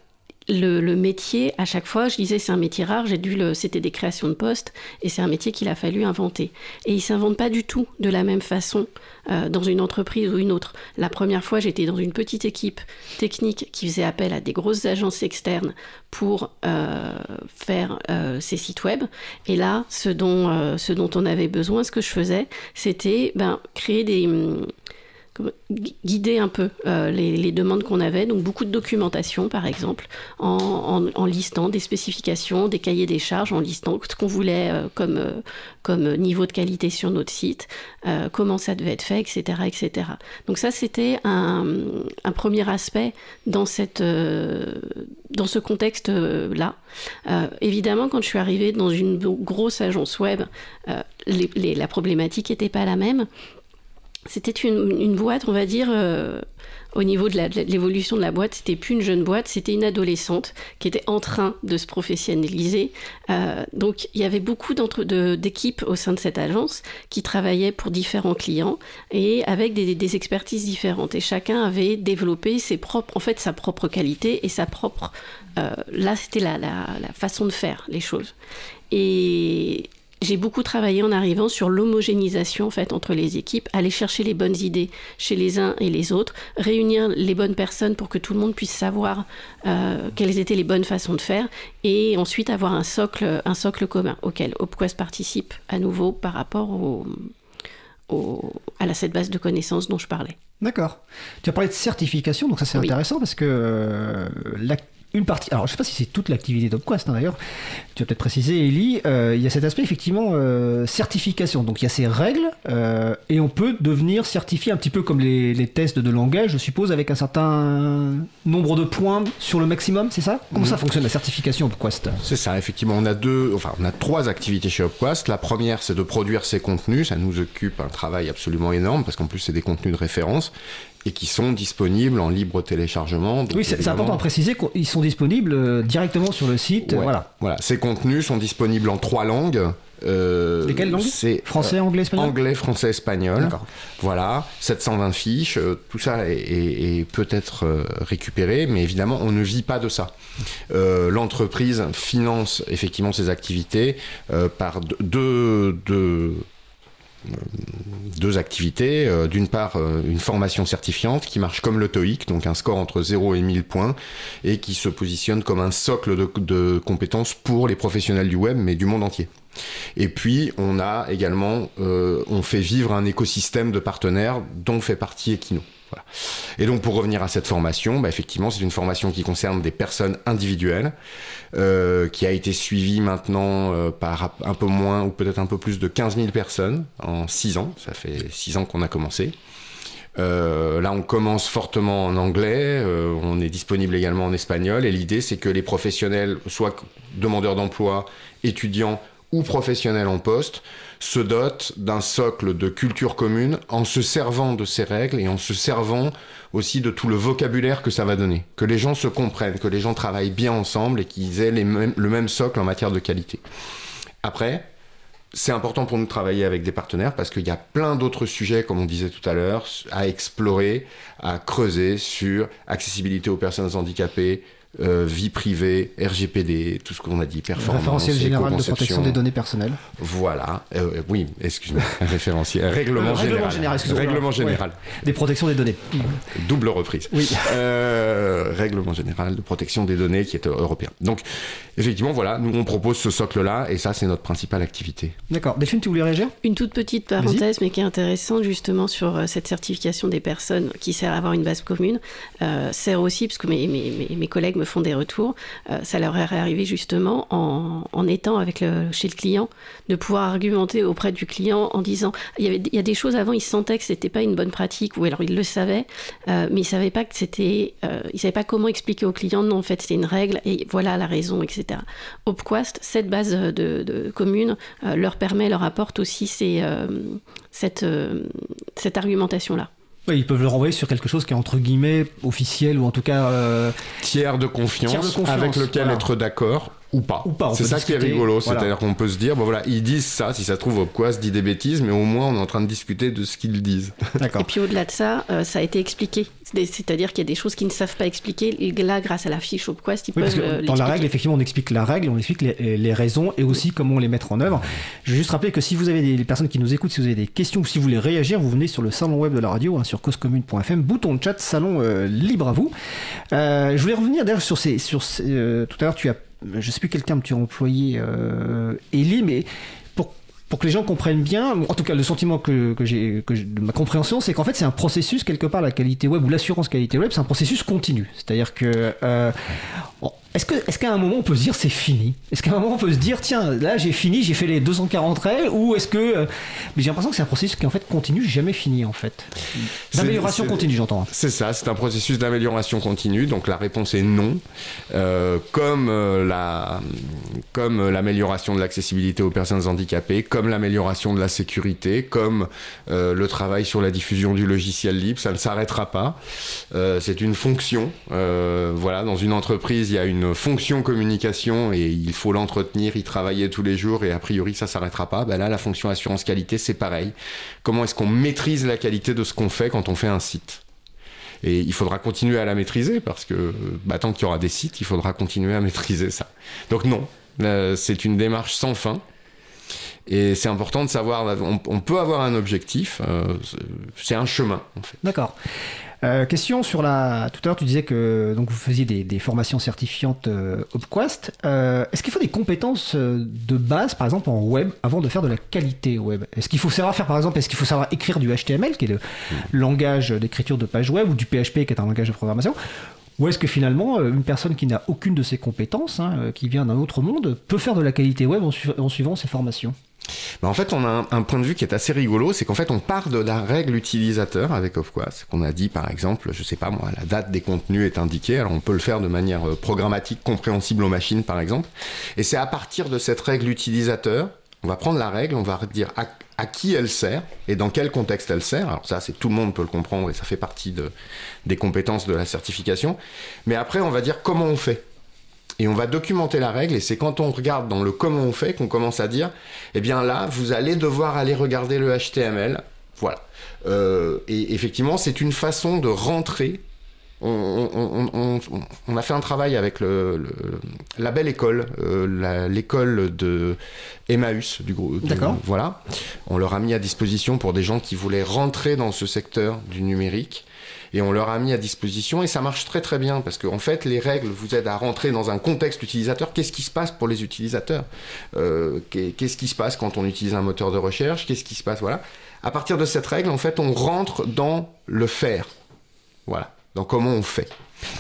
le, métier, à chaque fois, je disais c'est un métier rare, j'ai dû le, c'était des créations de postes, et c'est un métier qu'il a fallu inventer. Et il s'invente pas du tout de la même façon euh, dans une entreprise ou une autre. La première fois, j'étais dans une petite équipe technique qui faisait appel à des grosses agences externes pour euh, faire euh, ces sites web. Et là, ce dont, ce dont on avait besoin, ce que je faisais, c'était ben, créer des guider un peu euh, les, demandes qu'on avait. Donc beaucoup de documentation, par exemple, en, listant des spécifications, des cahiers des charges, en listant ce qu'on voulait euh, comme, euh, comme niveau de qualité sur notre site, comment ça devait être fait, etc. etc. Donc ça, c'était un, un, premier aspect dans, cette, dans ce contexte-là. évidemment, quand je suis arrivée dans une grosse agence web, la problématique n'était pas la même c'était une, boîte, on va dire, euh, au niveau de l'évolution de, la boîte, c'était plus une jeune boîte, c'était une adolescente qui était en train de se professionnaliser. Euh, donc il y avait beaucoup d'équipes au sein de cette agence qui travaillaient pour différents clients et avec des, expertises différentes. Et chacun avait développé ses propres, en fait, sa propre qualité et sa propre. Euh, là, c'était la, la façon de faire les choses. Et j'ai beaucoup travaillé en arrivant sur l'homogénéisation en fait entre les équipes, aller chercher les bonnes idées chez les uns et les autres, réunir les bonnes personnes pour que tout le monde puisse savoir euh, quelles étaient les bonnes façons de faire, et ensuite avoir un socle, un socle commun auquel OpQuest participe à nouveau par rapport au, à la, cette base de connaissances dont je parlais. D'accord. Tu as parlé de certification, donc ça c'est intéressant parce que euh, la une partie. Alors, je sais pas si c'est toute l'activité d'OpQuest hein, d'ailleurs. Tu vas peut-être préciser, Ellie. Euh, il y a cet aspect effectivement euh, certification. Donc, il y a ces règles euh, et on peut devenir certifié un petit peu comme les, tests de langage, je suppose, avec un certain nombre de points sur le maximum. C'est ça? Comment ça mhm. fonctionne la certification OpQuest C'est ça. Effectivement, on a deux, enfin, on a trois activités chez OpQuest. La première, c'est de produire ces contenus. Ça nous occupe un travail absolument énorme parce qu'en plus, c'est des contenus de référence et qui sont disponibles en libre téléchargement. oui, c'est important de préciser qu'ils sont disponibles euh, directement sur le site. voilà. voilà. Ces contenus sont disponibles en trois langues. Euh, Lesquelles langues français, euh, anglais, espagnol. Anglais, français, espagnol. Voilà, 720 fiches. Euh, tout ça est, peut-être récupéré, mais évidemment, on ne vit pas de ça. L'entreprise finance effectivement ses activités par deux, deux, deux activités. Euh, d'une part, euh, une formation certifiante qui marche comme le TOEIC, donc un score entre 0 et 1000 points, et qui se positionne comme un socle de, compétences pour les professionnels du web, mais du monde entier. Et puis, on a également, on fait vivre un écosystème de partenaires dont fait partie Equino. Et donc pour revenir à cette formation, bah, effectivement c'est une formation qui concerne des personnes individuelles, euh, qui a été suivie maintenant euh, par un peu moins ou peut-être un peu plus de 15 000 personnes en 6 ans. Ça fait 6 ans qu'on a commencé. Euh, là, on commence fortement en anglais, on est disponible également en espagnol, et l'idée, c'est que les professionnels, soit demandeurs d'emploi, étudiants ou professionnels en poste se dotent d'un socle de culture commune en se servant de ces règles et en se servant aussi de tout le vocabulaire que ça va donner. Que les gens se comprennent, que les gens travaillent bien ensemble et qu'ils aient le même socle en matière de qualité. Après, c'est important pour nous de travailler avec des partenaires parce qu'il y a plein d'autres sujets, comme on disait tout à l'heure, à explorer, à creuser sur accessibilité aux personnes handicapées, euh, vie privée, RGPD, tout ce qu'on a dit, performance, Référentiel général de protection des données personnelles. Voilà, Euh, oui, excuse-moi, référentiel, règlement Euh, règlement général. général. Règlement Ouais. général. Des protections des données. Double reprise. Oui. Euh, règlement général de protection des données qui est européen. Donc, effectivement, voilà, nous on propose ce socle-là et ça, c'est notre principale activité. D'accord. Delphine, tu voulais réagir? Une toute petite parenthèse, mais qui est intéressante justement sur cette certification des personnes qui sert à avoir une base commune, euh, sert aussi, parce que mes, mes, mes- mes collègues font des retours, euh, ça leur est arrivé justement en, étant avec le, chez le client, de pouvoir argumenter auprès du client en disant, il y, avait, il y a des choses avant, ils sentaient que c'était pas une bonne pratique, ou alors ils le savaient, euh, mais ils savaient pas que c'était, euh, ils savaient pas comment expliquer au client, non, en fait c'était une règle, et voilà la raison, etc. Opquast, cette base de, de commune euh, leur permet, leur apporte aussi ces, cette, cette argumentation-là. Oui, ils peuvent le renvoyer sur quelque chose qui est entre guillemets officiel ou en tout cas. euh, Tiers de confiance, Tiers de confiance, avec lequel voilà. être d'accord ou pas. Ou pas, C'est ça qui est rigolo, voilà. c'est-à-dire qu'on peut se dire, bon voilà, ils disent ça, si ça se trouve, Opquas dit des bêtises, mais au moins on est en train de discuter de ce qu'ils disent. D'accord. Et puis au-delà de ça, euh, ça a été expliqué. C'est- C'est-à-dire qu'il y a des choses qu'ils ne savent pas expliquer. Et là, grâce à la fiche Opquast, ils Oui, parce peuvent que euh, dans la règle, effectivement, on explique la règle, on explique les, les raisons et aussi comment les mettre en œuvre. Je vais juste rappeler que si vous avez des les personnes qui nous écoutent, si vous avez des questions ou si vous voulez réagir, vous venez sur le salon web de la radio, hein, sur causecommune.fm, bouton de chat, salon euh, libre à vous. Euh, je voulais revenir d'ailleurs sur ces. Sur ces, euh, tout à l'heure, tu as. Je sais plus quel terme tu as employé, euh, Elie, mais pour, pour que les gens comprennent bien, en tout cas le sentiment que, j'ai, de ma compréhension, c'est qu'en fait c'est un processus quelque part la qualité web ou l'assurance qualité web, c'est un processus continu. C'est-à-dire que euh, est-ce qu'à un moment on peut se dire c'est fini? Est-ce qu'à un moment on peut se dire tiens là j'ai fini, j'ai fait les 240 règles ou est-ce que euh, mais j'ai l'impression que c'est un processus qui en fait continue, jamais fini en fait. D'amélioration c'est- continue, j'entends. C'est ça, c'est un processus d'amélioration continue, donc la réponse est non. Euh, comme euh, la, comme l'amélioration de l'accessibilité aux personnes handicapées, comme l'amélioration de la sécurité, comme le travail sur la diffusion du logiciel libre, ça ne s'arrêtera pas. C'est une fonction. Voilà, dans une entreprise, il y a une fonction communication et il faut l'entretenir, y travailler tous les jours et a priori ça s'arrêtera pas. Ben là, la fonction assurance qualité, c'est pareil. Comment est-ce qu'on maîtrise la qualité de ce qu'on fait quand on fait un site? Et il faudra continuer à la maîtriser parce que bah, tant qu'il y aura des sites, il faudra continuer à maîtriser ça. Donc non, euh, c'est une démarche sans fin. Et c'est important de savoir, on, peut avoir un objectif, euh, c'est un chemin en fait. D'accord. Euh, question sur la. Tout à l'heure, tu disais que donc vous faisiez des, des formations certifiantes euh. Euh, Est-ce qu'il faut des compétences euh, de base, par exemple en web, avant de faire de la qualité web? Est-ce qu'il faut savoir faire, par exemple, est-ce qu'il faut savoir écrire du HTML, qui est le langage d'écriture de page web, ou du PHP, qui est un langage de programmation? Ou est-ce que finalement, euh, une personne qui n'a aucune de ces compétences, hein, euh, qui vient d'un autre monde, peut faire de la qualité web en, su- en suivant ces formations? Bah, en fait, on a un, point de vue qui est assez rigolo, c'est qu'en fait, on part de la règle utilisateur avec Ofquas, qu'on a dit par exemple, je sais pas moi, la date des contenus est indiquée, alors on peut le faire de manière euh, programmatique, compréhensible aux machines par exemple, et c'est à partir de cette règle utilisateur, on va prendre la règle, on va dire à, qui elle sert et dans quel contexte elle sert. Alors ça, c'est tout le monde peut le comprendre et ça fait partie de, des compétences de la certification. Mais après, on va dire comment on fait. Et on va documenter la règle, et c'est quand on regarde dans le comment on fait qu'on commence à dire, eh bien là, vous allez devoir aller regarder le HTML. Voilà. Euh, et effectivement, c'est une façon de rentrer. On, on- on- on- on a fait un travail avec le, le- la belle école, euh, l'école de Emmaüs du groupe. D'accord. Voilà. On leur a mis à disposition pour des gens qui voulaient rentrer dans ce secteur du numérique et on leur a mis à disposition et ça marche très très bien parce qu'en fait les règles vous aident à rentrer dans un contexte utilisateur. Qu'est-ce qui se passe pour les utilisateurs? Euh, qu'est- Qu'est-ce qui se passe quand on utilise un moteur de recherche? Qu'est-ce qui se passe? Voilà. À partir de cette règle, en fait, on rentre dans le faire. Voilà. Dans comment on fait.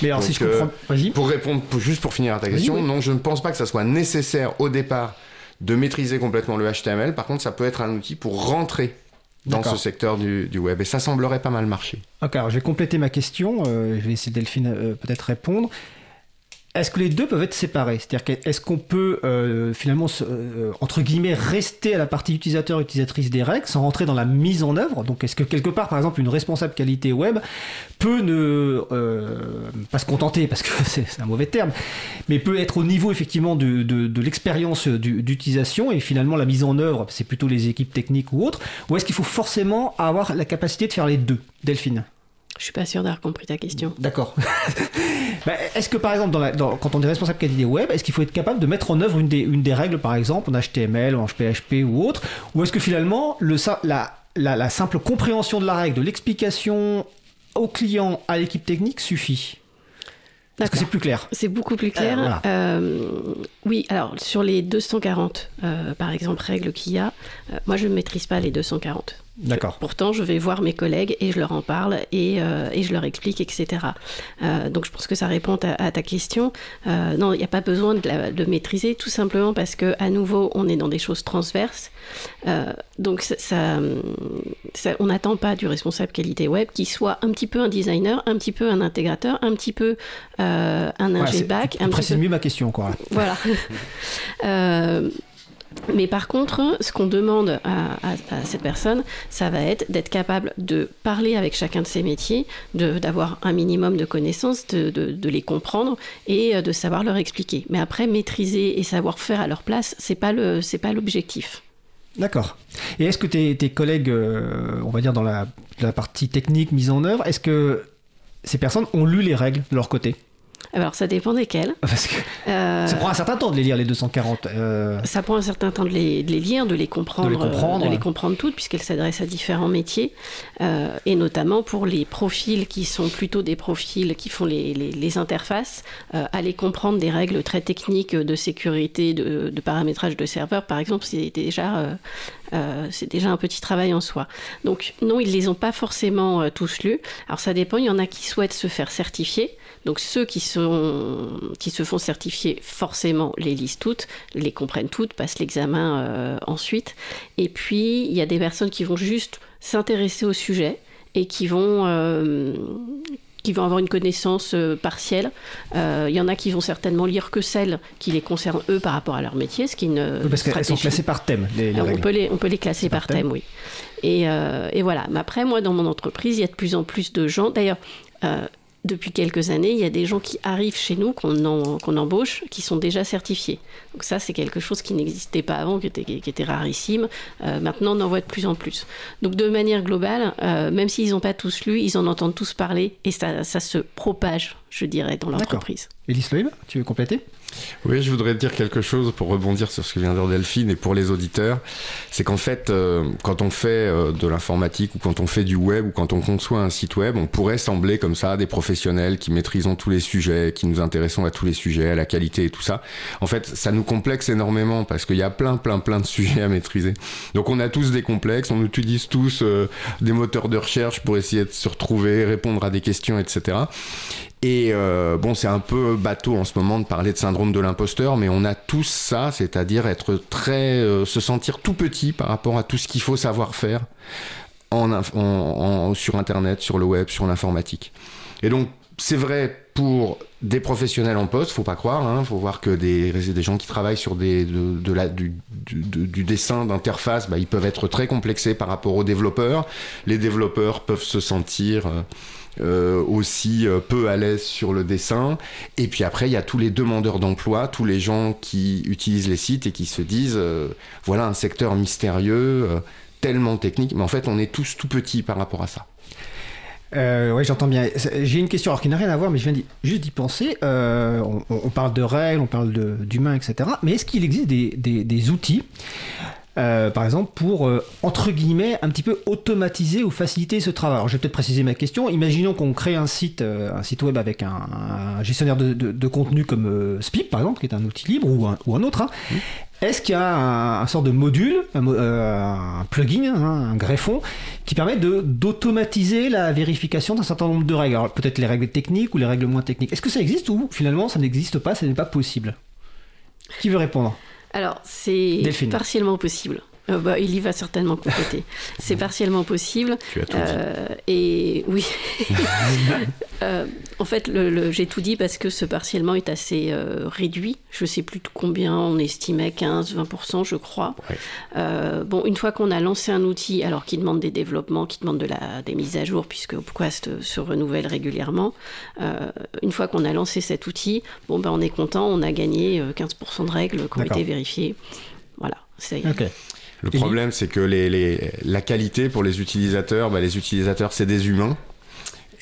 Mais alors, si je comprends. Vas-y. Pour répondre, pour- juste pour finir à ta question, oui. non, je ne pense pas que ça soit nécessaire au départ de maîtriser complètement le HTML. Par contre, ça peut être un outil pour rentrer dans D'accord. ce secteur du, du web. Et ça semblerait pas mal marcher. Ok, alors je vais compléter ma question. euh, je vais essayer Delphine euh, peut-être répondre. Est-ce que les deux peuvent être séparés? C'est-à-dire qu'est-ce qu'on peut euh, finalement, euh, entre guillemets, rester à la partie utilisateur-utilisatrice des règles sans rentrer dans la mise en œuvre? Donc est-ce que quelque part, par exemple, une responsable qualité web peut ne euh, pas se contenter, parce que c'est un mauvais terme, mais peut être au niveau effectivement de, de l'expérience d'utilisation et finalement la mise en œuvre, c'est plutôt les équipes techniques ou autres, ou est-ce qu'il faut forcément avoir la capacité de faire les deux? Delphine je suis pas sûr d'avoir compris ta question. D'accord. Bah, est-ce que par exemple, dans quand on est responsable qualité web, est-ce qu'il faut être capable de mettre en œuvre une des, une des règles, par exemple, en HTML, en PHP ou autre? Ou est-ce que finalement, le, la, la, simple compréhension de la règle, de l'explication au client, à l'équipe technique suffit? Est-ce que c'est plus clair C'est beaucoup plus clair. Euh, euh, oui, alors sur les 240, euh, par exemple, règles qu'il y a, moi je ne maîtrise pas les 240. D'accord. Pourtant, je vais voir mes collègues et je leur en parle et, euh, et je leur explique, etc. Euh, donc, je pense que ça répond à, ta question. Euh, non, il n'y a pas besoin de, la, maîtriser, tout simplement parce que, à nouveau, on est dans des choses transverses. donc, ça, on n'attend pas du responsable qualité web qui soit un petit peu un designer, un petit peu un intégrateur, un petit peu un ingé. Un précise mieux ma question, quoi. Voilà. Mais par contre, ce qu'on demande à, cette personne, ça va être d'être capable de parler avec chacun de ces métiers, d'avoir un minimum de connaissances, de, les comprendre et euh, de savoir leur expliquer. Mais après, maîtriser et savoir faire à leur place, c'est pas le, c'est pas l'objectif. D'accord. Et est-ce que tes, collègues, euh, on va dire dans la partie technique mise en œuvre, est-ce que ces personnes ont lu les règles de leur côté? Alors, ça dépend desquels. Parce que euh, ça prend un certain temps de les lire, les 240. Euh. Ça prend un certain temps de les, lire, de les comprendre, de les comprendre, les comprendre toutes, puisqu'elles s'adressent à différents métiers, euh, et notamment pour les profils qui sont plutôt des profils qui font les, les, interfaces, aller comprendre des règles très techniques de sécurité, de, de paramétrage de serveur, par exemple, c'est déjà c'est déjà un petit travail en soi. Donc non, ils les ont pas forcément tous lus. Alors ça dépend, il y en a qui souhaitent se faire certifier. Donc ceux qui se font certifier, forcément, les lisent toutes, les comprennent toutes, passent l'examen euh, ensuite. Et puis, il y a des personnes qui vont juste s'intéresser au sujet et qui vont... Euh, qui vont avoir une connaissance euh, partielle. Il y en a qui vont certainement lire que celles qui les concernent eux par rapport à leur métier, ce qui ne. parce qu'elles sont classées par thème. Les, on, peut les, on peut les classer par, thème, oui. Et, et, voilà. Mais après, moi, dans mon entreprise, il y a de plus en plus de gens. D'ailleurs, depuis quelques années, il y a des gens qui arrivent chez nous, qu'on embauche, qui sont déjà certifiés. Donc ça, c'est quelque chose qui n'existait pas avant, qui était, rarissime. Euh, maintenant, on en voit de plus en plus. Donc de manière globale, euh, même s'ils n'ont pas tous lu, ils en entendent tous parler et ça, ça se propage, je dirais, dans l'entreprise. Élise Loïb, tu veux compléter? Oui, je voudrais dire quelque chose pour rebondir sur ce que vient de dire Delphine et pour les auditeurs. C'est qu'en fait, euh, quand on fait euh, de l'informatique ou quand on fait du web ou quand on conçoit un site web, on pourrait sembler comme ça des professionnels qui maîtrisons tous les sujets, qui nous intéressons à tous les sujets, à la qualité et tout ça. En fait, ça nous complexe énormément parce qu'il y a plein, plein, plein de sujets à maîtriser. Donc on a tous des complexes, on utilise tous euh, des moteurs de recherche pour essayer de se retrouver, répondre à des questions, etc. Et euh, bon, c'est un peu bateau en ce moment de parler de syndrome de l'imposteur, mais on a tous ça, c'est-à-dire être très, euh, se sentir tout petit par rapport à tout ce qu'il faut savoir faire en, sur Internet, sur le web, sur l'informatique. Et donc, c'est vrai pour des professionnels en poste, faut pas croire, hein, faut voir que des, des gens qui travaillent sur des, de, la, du, du, dessin d'interface, bah, ils peuvent être très complexés par rapport aux développeurs. Les développeurs peuvent se sentir euh, euh, aussi euh, peu à l'aise sur le dessin. Et puis après, il y a tous les demandeurs d'emploi, tous les gens qui utilisent les sites et qui se disent, euh, voilà un secteur mystérieux, tellement technique, mais en fait, on est tous tout petits par rapport à ça. oui, j'entends bien. J'ai une question alors qui n'a rien à voir, mais je viens juste d'y penser. on, parle de règles, on parle d'humains, etc. Mais est-ce qu'il existe des, des outils euh, par exemple, pour, euh, entre guillemets, un petit peu automatiser ou faciliter ce travail. Alors, je vais peut-être préciser ma question. Imaginons qu'on crée un site, euh, un site web avec un, gestionnaire de, contenu comme Spip, par exemple, qui est un outil libre, ou un, ou un autre. Hein. Mmh. Est-ce qu'il y a un, sort de module, un, plugin, hein, un greffon, qui permet d'automatiser la vérification d'un certain nombre de règles? Alors, peut-être les règles techniques ou les règles moins techniques. Est-ce que ça existe ou finalement ça n'existe pas, ce n'est pas possible? Qui veut répondre? Alors, c'est partiellement possible. Euh, bah, il y va certainement compléter. C'est partiellement possible. Tu as tout Euh, et oui. Euh, en fait, le, le- j'ai tout dit parce que ce partiellement est assez réduit. Je sais plus de combien on estimait, 15-20%, je crois. Ouais. Bon, une fois qu'on a lancé un outil, alors qui demande des développements, qui demande de la, des mises à jour, puisque Opquast se renouvelle régulièrement, une fois qu'on a lancé cet outil, bon, ben, on est content, on a gagné euh, 15% de règles qui ont été vérifiées. Voilà. C'est, Ok. Le problème, c'est que les, les- la qualité pour les utilisateurs, bah, les utilisateurs, c'est des humains.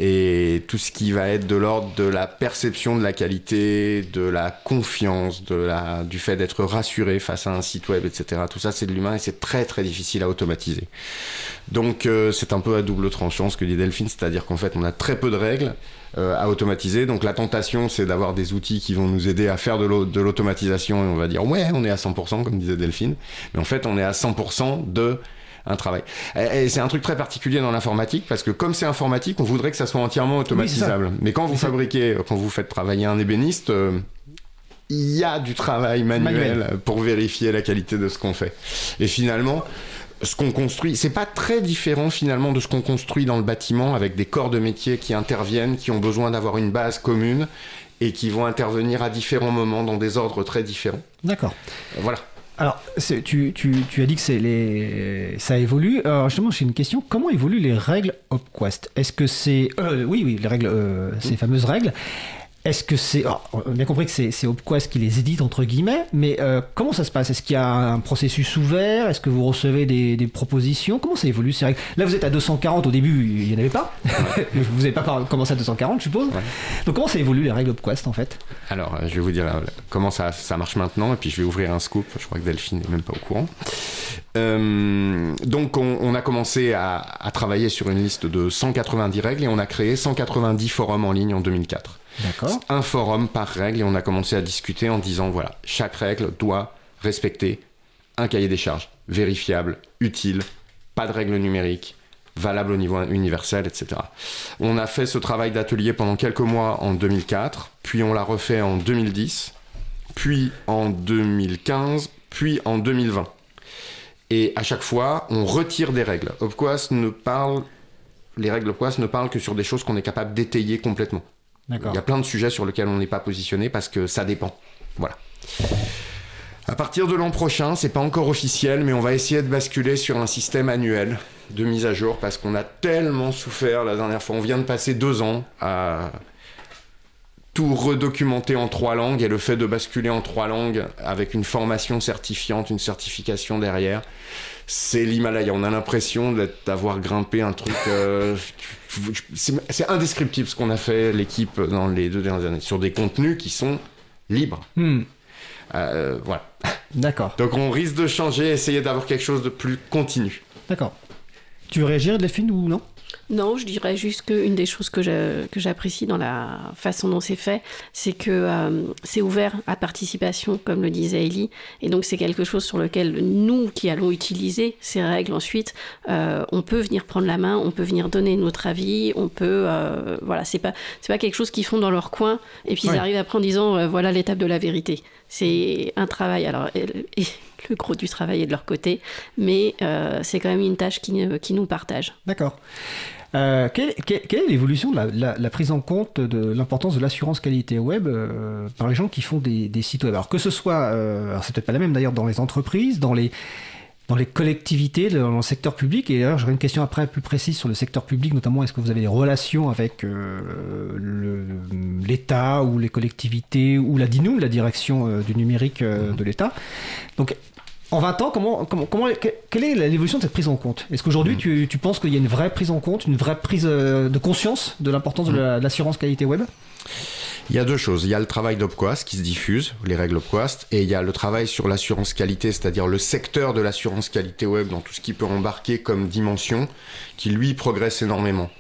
Et tout ce qui va être de l'ordre de la perception de la qualité, de la confiance, de la, du fait d'être rassuré face à un site web, etc. Tout ça, c'est de l'humain et c'est très très difficile à automatiser. Donc euh, c'est un peu à double tranchant ce que dit Delphine, c'est-à-dire qu'en fait on a très peu de règles euh, à automatiser. Donc la tentation c'est d'avoir des outils qui vont nous aider à faire de l'au- de l'automatisation et on va dire ouais on est à 100% comme disait Delphine. Mais en fait on est à 100% de un travail. Et, et c'est un truc très particulier dans l'informatique parce que comme c'est informatique, on voudrait que ça soit entièrement automatisable. Mais quand vous fabriquez, quand vous faites travailler un ébéniste, euh, il y a du travail manuel, Manuel. pour vérifier la qualité de ce qu'on fait. Et finalement, ce qu'on construit, c'est pas très différent finalement de ce qu'on construit dans le bâtiment avec des corps de métier qui interviennent, qui ont besoin d'avoir une base commune et qui vont intervenir à différents moments dans des ordres très différents. D'accord. Voilà. Alors, tu, tu, tu as dit que c'est les... ça évolue. Alors, justement, j'ai une question. Comment évoluent les règles Opquest? Est-ce que c'est... euh, oui, oui, les règles, euh, ces fameuses règles. Est-ce que c'est... alors, on a bien compris que c'est Opquest qui les édite, entre guillemets, mais euh, comment ça se passe? Est-ce qu'il y a un processus ouvert? Est-ce que vous recevez des, des propositions? Comment ça évolue? Ces règles Là, vous êtes à 240. Au début, il n'y en avait pas. vous n'avez pas commencé à 240, je suppose. Ouais. Donc, comment ça évolue les règles Opquest, en fait? Alors, euh, je vais vous dire euh, comment ça, ça marche maintenant, et puis je vais ouvrir un scoop. Je crois que Delphine n'est même pas au courant. Euh, donc, on, on a commencé à, à travailler sur une liste de 190 règles et on a créé 190 forums en ligne en 2004. Un forum par règle et on a commencé à discuter en disant voilà, chaque règle doit respecter un cahier des charges vérifiable, utile, pas de règles numériques, valable au niveau universel, etc. On a fait ce travail d'atelier pendant quelques mois en 2004, puis on l'a refait en 2010, puis en 2015, puis en 2020. Et à chaque fois, on retire des règles. Les règles Opquast ne parlent que sur des choses qu'on est capable d'étayer complètement. Il y a plein de sujets sur lesquels on n'est pas positionné parce que ça dépend. Voilà. À partir de l'an prochain, c'est pas encore officiel, mais on va essayer de basculer sur un système annuel de mise à jour parce qu'on a tellement souffert la dernière fois. On vient de passer deux ans à tout redocumenter en trois langues et le fait de basculer en trois langues avec une formation certifiante, une certification derrière, c'est l'Himalaya. On a l'impression d'avoir grimpé un truc. euh, c'est indescriptible ce qu'on a fait, l'équipe, dans les deux dernières années, sur des contenus qui sont libres. Hmm, Euh, voilà. D'accord. Donc on risque de changer, essayer d'avoir quelque chose de plus continu. D'accord. Tu veux réagir, Delphine, ou non? Non, je dirais juste qu'une des choses que je- que j'apprécie dans la façon dont c'est fait, c'est que euh, c'est ouvert à participation, comme le disait Ellie. Et donc, c'est quelque chose sur lequel nous, qui allons utiliser ces règles ensuite, euh, on peut venir prendre la main, on peut venir donner notre avis, on peut. euh, voilà, c'est pas, c'est pas quelque chose qu'ils font dans leur coin et puis Ouais. ils arrivent après en disant voilà l'étape de la vérité. C'est un travail. Alors, et- le gros du travail est de leur côté, mais c'est quand même une tâche qui, qui nous partage. D'accord. Euh, quelle, est l'évolution de la, prise en compte de l'importance de l'assurance qualité web euh, par les gens qui font des, sites web? Alors que ce soit, euh, alors c'est peut-être pas la même d'ailleurs dans les entreprises, dans les, dans les collectivités, dans le secteur public, et d'ailleurs j'aurais une question après plus précise sur le secteur public, notamment est-ce que vous avez des relations avec euh, l'État ou les collectivités ou la DINUM, la direction du numérique de l'État? Donc en 20 ans, comment, comment, comment, que- quelle est l'évolution de cette prise en compte? Est-ce qu'aujourd'hui, tu, tu penses qu'il y a une vraie prise en compte, une vraie prise euh, de conscience de l'importance de de l'assurance qualité web? Il y a deux choses. Il y a le travail d'Opquast qui se diffuse, les règles Opquast, et il y a le travail sur l'assurance qualité, c'est-à-dire le secteur de l'assurance qualité web dans tout ce qui peut embarquer comme dimension, qui lui progresse énormément.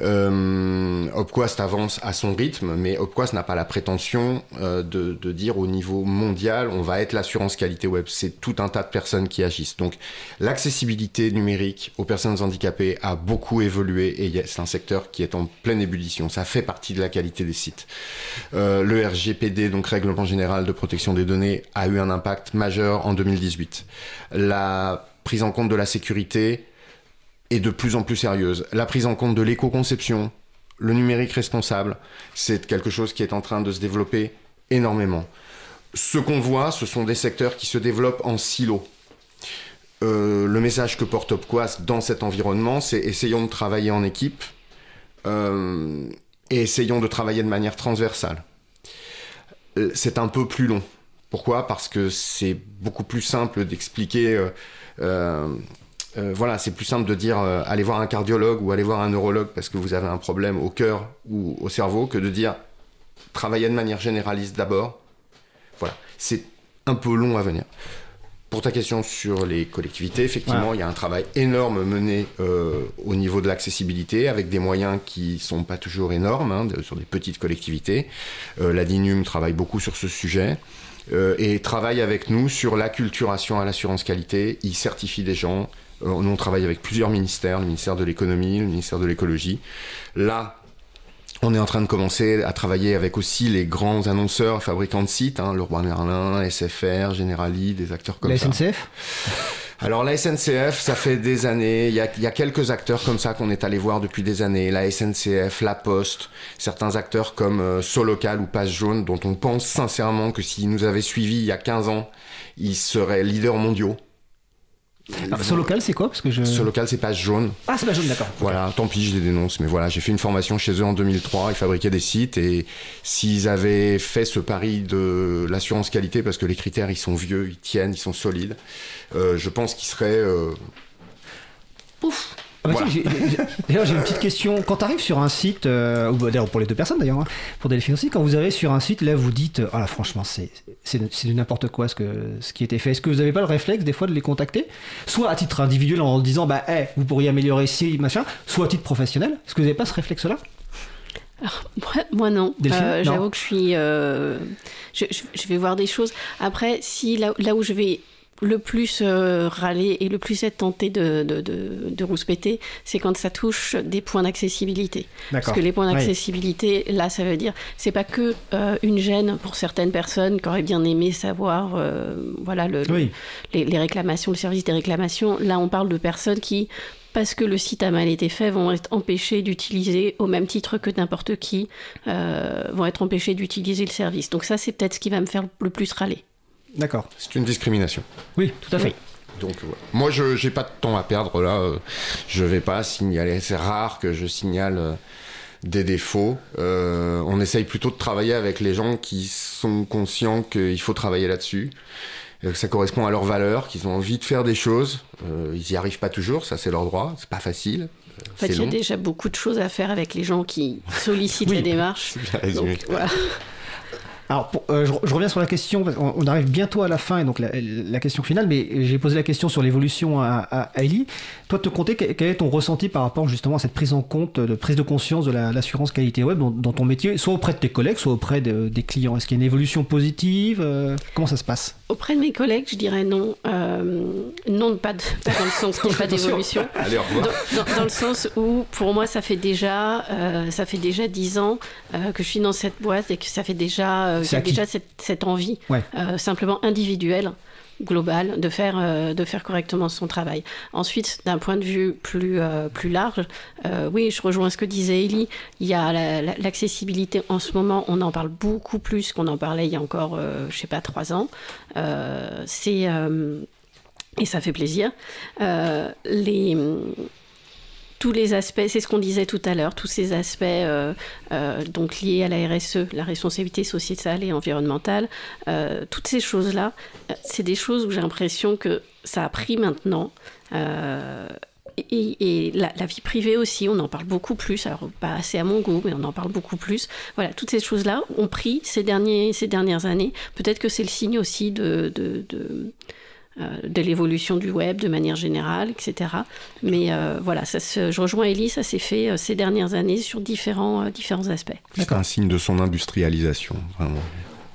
Euh, Opquast avance à son rythme, mais Opquast n'a pas la prétention euh, de, de dire au niveau mondial on va être l'assurance qualité web. C'est tout un tas de personnes qui agissent. Donc l'accessibilité numérique aux personnes handicapées a beaucoup évolué et c'est un secteur qui est en pleine ébullition. Ça fait partie de la qualité des sites. Euh, le RGPD, donc Règlement général de protection des données, a eu un impact majeur en 2018. La prise en compte de la sécurité est de plus en plus sérieuse. La prise en compte de l'éco-conception, le numérique responsable, c'est quelque chose qui est en train de se développer énormément. Ce qu'on voit, ce sont des secteurs qui se développent en silo. Euh, le message que porte Opquas dans cet environnement, c'est essayons de travailler en équipe euh, et essayons de travailler de manière transversale. Euh, c'est un peu plus long. Pourquoi? Parce que c'est beaucoup plus simple d'expliquer. Voilà, c'est plus simple de dire allez voir un cardiologue ou allez voir un neurologue parce que vous avez un problème au cœur ou au cerveau que de dire travailler de manière généraliste d'abord. Voilà, c'est un peu long à venir. Pour ta question sur les collectivités, effectivement, il y a un travail énorme mené euh, au niveau de l'accessibilité, avec des moyens qui sont pas toujours énormes hein, sur des petites collectivités. Euh, la DINUM travaille beaucoup sur ce sujet. Euh, et travaille avec nous sur l'acculturation à l'assurance qualité. Il certifie des gens. Nous, on travaille avec plusieurs ministères, le ministère de l'économie, le ministère de l'écologie. Là, on est en train de commencer à travailler avec aussi les grands annonceurs, fabricants de sites, hein, Leroy Merlin, SFR, Generali, des acteurs comme ça. La SNCF alors la SNCF, ça fait des années, il y a, quelques acteurs comme ça qu'on est allé voir depuis des années, la SNCF, la Poste, certains acteurs comme euh, Solocal ou Passe Jaune, dont on pense sincèrement que s'ils nous avaient suivis il y a 15 ans, ils seraient leaders mondiaux. Alors, ce local, c'est quoi? Parce que je... Ce local, c'est pas jaune. Ah, c'est pas jaune, d'accord. Voilà, tant pis, je les dénonce. Mais voilà, j'ai fait une formation chez eux en 2003. Ils fabriquaient des sites. Et s'ils avaient fait ce pari de l'assurance qualité, parce que les critères, ils sont vieux, ils tiennent, ils sont solides, euh, je pense qu'ils seraient. Euh... Pouf ah bah d'ailleurs, j'ai une petite question. Quand tu arrives sur un site, euh, ou bah, d'ailleurs pour les deux personnes d'ailleurs, hein, pour Delphine aussi, quand vous arrivez sur un site, là vous dites, ah là franchement, c'est du n'importe quoi ce, que, ce qui était fait. Est-ce que vous n'avez pas le réflexe des fois de les contacter? Soit à titre individuel en disant, bah, hey, vous pourriez améliorer ici, machin, soit à titre professionnel. Est-ce que vous n'avez pas ce réflexe-là? Moi, non. Euh, j'avoue que je suis. Euh, je, je, vais voir des choses. Après, si là, là où je vais le plus euh, râler et le plus être tenté de, de, de, rouspéter, c'est quand ça touche des points d'accessibilité. Parce que les points d'accessibilité, là, ça veut dire, c'est pas que euh, une gêne pour certaines personnes qui auraient bien aimé savoir, euh, voilà, le, les, les, réclamations, le service des réclamations. Là, on parle de personnes qui parce que le site a mal été fait, vont être empêchés d'utiliser, au même titre que n'importe qui, vont être empêchés d'utiliser le service. Donc ça, c'est peut-être ce qui va me faire le plus râler. D'accord. C'est une discrimination. Oui, tout à fait. Donc moi je n'ai pas de temps à perdre là, euh, je vais pas signaler, c'est rare que je signale euh, des défauts. Euh, on essaye plutôt de travailler avec les gens qui sont conscients qu'il faut travailler là-dessus, que ça correspond à leurs valeurs, qu'ils ont envie de faire des choses. ils n'y arrivent pas toujours, ça c'est leur droit, c'est pas facile. En fait, il y a déjà beaucoup de choses à faire avec les gens qui sollicitent la démarche. Donc, voilà. Alors, euh, je, reviens sur la question, on, arrive bientôt à la fin, et donc la, question finale, mais j'ai posé la question sur l'évolution à, à, Ellie. Toi, de te compter, quel est ton ressenti par rapport justement à cette prise en compte, de prise de conscience de l'assurance qualité web dans, ton métier, soit auprès de tes collègues, soit auprès des clients? Est-ce qu'il y a une évolution positive euh, Comment ça se passe? Auprès de mes collègues, je dirais non. Euh, non, pas, de, pas, dans le sens qu'il n'y a pas d'évolution. Allez, au revoir. Dans, le sens où, pour moi, ça fait déjà, ça fait déjà 10 ans que je suis dans cette boîte et que ça fait déjà il y a déjà cette, envie, euh, simplement individuelle globale de faire, euh, de faire correctement son travail. Ensuite, d'un point de vue plus, euh, plus large, oui, je rejoins ce que disait Ellie, il y a l'accessibilité en ce moment, on en parle beaucoup plus qu'on en parlait il y a encore, je sais pas, trois ans. C'est... et ça fait plaisir. les tous les aspects, c'est ce qu'on disait tout à l'heure, tous ces aspects euh, euh, donc liés à la RSE, la responsabilité sociétale et environnementale, euh, toutes ces choses-là, c'est des choses où j'ai l'impression que ça a pris maintenant. Et, la, vie privée aussi, on en parle beaucoup plus, alors pas assez à mon goût, mais on en parle beaucoup plus. Voilà, toutes ces choses-là ont pris ces, derniers, ces dernières années. Peut-être que c'est le signe aussi de, de l'évolution du web de manière générale, etc. Mais euh, voilà, ça je rejoins Ellie, ça s'est fait euh, ces dernières années sur différents, différents aspects. C'est un signe de son industrialisation, vraiment.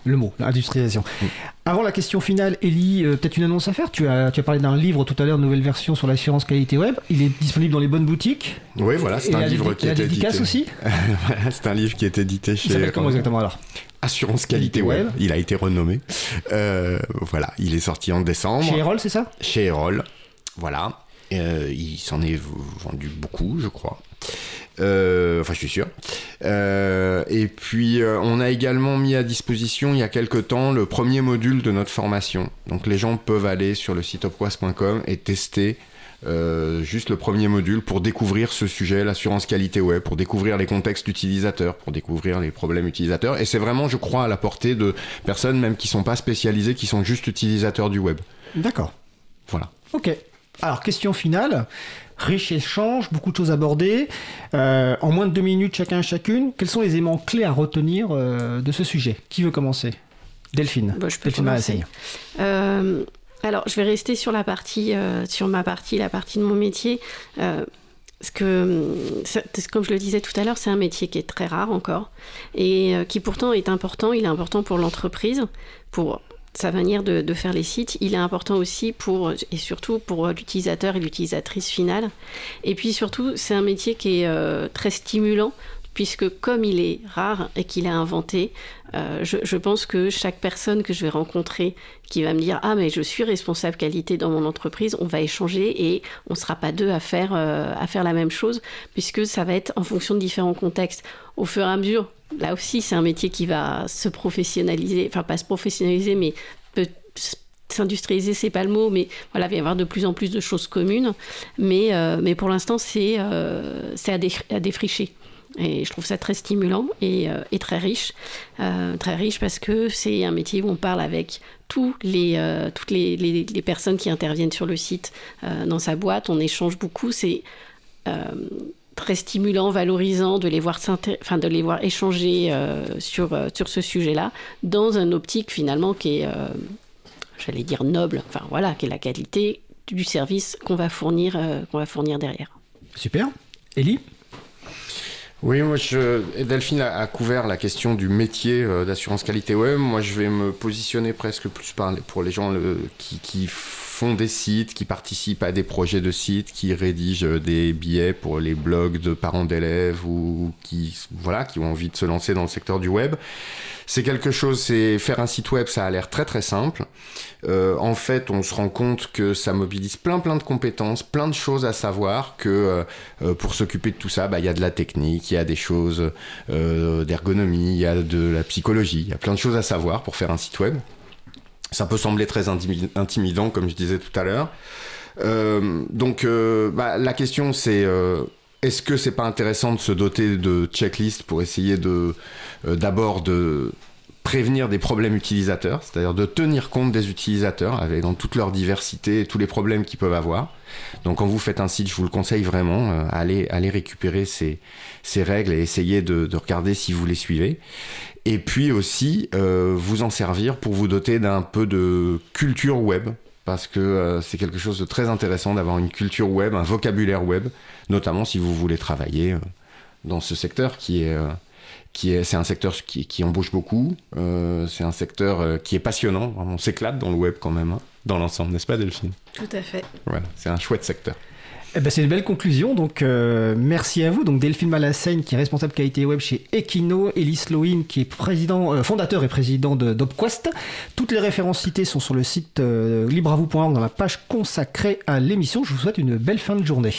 Le mot, l'industrialisation. Mm. Avant la question finale, Ellie, peut-être une annonce à faire tu as, tu as parlé d'un livre tout à l'heure, une nouvelle version sur l'assurance qualité web. Il est disponible dans les bonnes boutiques. Oui, voilà, c'est un livre qui est édité. aussi C'est un livre qui est édité chez. Comment exactement alors? Assurance Qualité Web. Il a été renommé. Euh, voilà, il est sorti en décembre. Chez Erol, c'est ça? Chez Erol. Voilà. Euh, il s'en est vendu beaucoup, je crois. Euh, enfin, je suis sûr. Euh, et puis, euh, on a également mis à disposition il y a quelque temps le premier module de notre formation. Donc, les gens peuvent aller sur le site opquas.com et tester euh, juste le premier module pour découvrir ce sujet, l'assurance qualité web, pour découvrir les contextes utilisateurs, pour découvrir les problèmes utilisateurs. Et c'est vraiment, je crois, à la portée de personnes même qui sont pas spécialisées, qui sont juste utilisateurs du web. D'accord. Voilà. Ok. Alors, question finale. Riche échange, beaucoup de choses abordées. Euh, en moins de deux minutes chacun chacune, quels sont les éléments clés à retenir euh, de ce sujet? Qui veut commencer? Delphine. Bon, je peux Delphine commencer. Alors, je vais rester sur la partie, euh, sur ma partie, la partie de mon métier. Euh, que, hum, comme je le disais tout à l'heure, c'est un métier qui est très rare encore et euh, qui pourtant est important. Il est important pour l'entreprise, pour sa manière de, faire les sites. Il est important aussi pour, et surtout pour l'utilisateur et l'utilisatrice finale. Et puis surtout, c'est un métier qui est très stimulant puisque comme il est rare et qu'il est inventé, euh, je, pense que chaque personne que je vais rencontrer qui va me dire ah mais je suis responsable qualité dans mon entreprise, on va échanger et on ne sera pas deux à faire euh, à faire la même chose puisque ça va être en fonction de différents contextes. Au fur et à mesure, là aussi c'est un métier qui va se professionnaliser, enfin pas se professionnaliser mais peut s'industrialiser c'est pas le mot mais voilà il va y avoir de plus en plus de choses communes mais euh, pour l'instant c'est à défricher et je trouve ça très stimulant et, euh, très riche. Euh, très riche parce que c'est un métier où on parle avec tous les, euh, toutes les, personnes qui interviennent sur le site dans sa boîte. On échange beaucoup. C'est très stimulant, valorisant de les voir, enfin, de les voir échanger sur, sur ce sujet-là dans un optique finalement qui est, j'allais dire, noble. Enfin voilà, qui est la qualité du service qu'on va fournir, qu'on va fournir derrière. Super. Ellie Oui, moi, je... Delphine a, couvert la question du métier euh, d'assurance qualité web. Moi, je vais me positionner presque plus pour les gens qui, qui des sites, qui participent à des projets de sites, qui rédigent euh, des billets pour les blogs de parents d'élèves ou qui, voilà, qui ont envie de se lancer dans le secteur du web. C'est quelque chose, c'est faire un site web, ça a l'air très très simple. Euh, en fait, on se rend compte que ça mobilise plein plein de compétences, plein de choses à savoir, que euh, pour s'occuper de tout ça, bah, il y a de la technique, il y a des choses d'ergonomie, il y a de la psychologie, il y a plein de choses à savoir pour faire un site web. Ça peut sembler très intimi- intimidant, comme je disais tout à l'heure. Euh, donc, euh, bah, la question c'est euh, est-ce que c'est pas intéressant de se doter de checklists pour essayer de euh, d'abord de prévenir des problèmes utilisateurs, c'est-à-dire de tenir compte des utilisateurs avec dans toute leur diversité et tous les problèmes qu'ils peuvent avoir. Donc quand vous faites un site, je vous le conseille vraiment, euh, allez, récupérer ces, ces règles et essayer de, de regarder si vous les suivez. Et puis aussi, euh, vous en servir pour vous doter d'un peu de culture web, parce que euh, c'est quelque chose de très intéressant d'avoir une culture web, un vocabulaire web, notamment si vous voulez travailler euh, dans ce secteur qui est... qui est, c'est un secteur qui, qui embauche beaucoup, c'est un secteur qui est passionnant, on s'éclate dans le web quand même, hein, dans l'ensemble, n'est-ce pas Delphine? Tout à fait. Voilà, c'est un chouette secteur. Eh ben, c'est une belle conclusion, donc euh, merci à vous. Donc Delphine Malassaigne qui est responsable qualité web chez Equino, Elis Lohin qui est président, euh, fondateur et président de d'Opquest. Toutes les références citées sont sur le site euh, dans la page consacrée à l'émission. Je vous souhaite une belle fin de journée.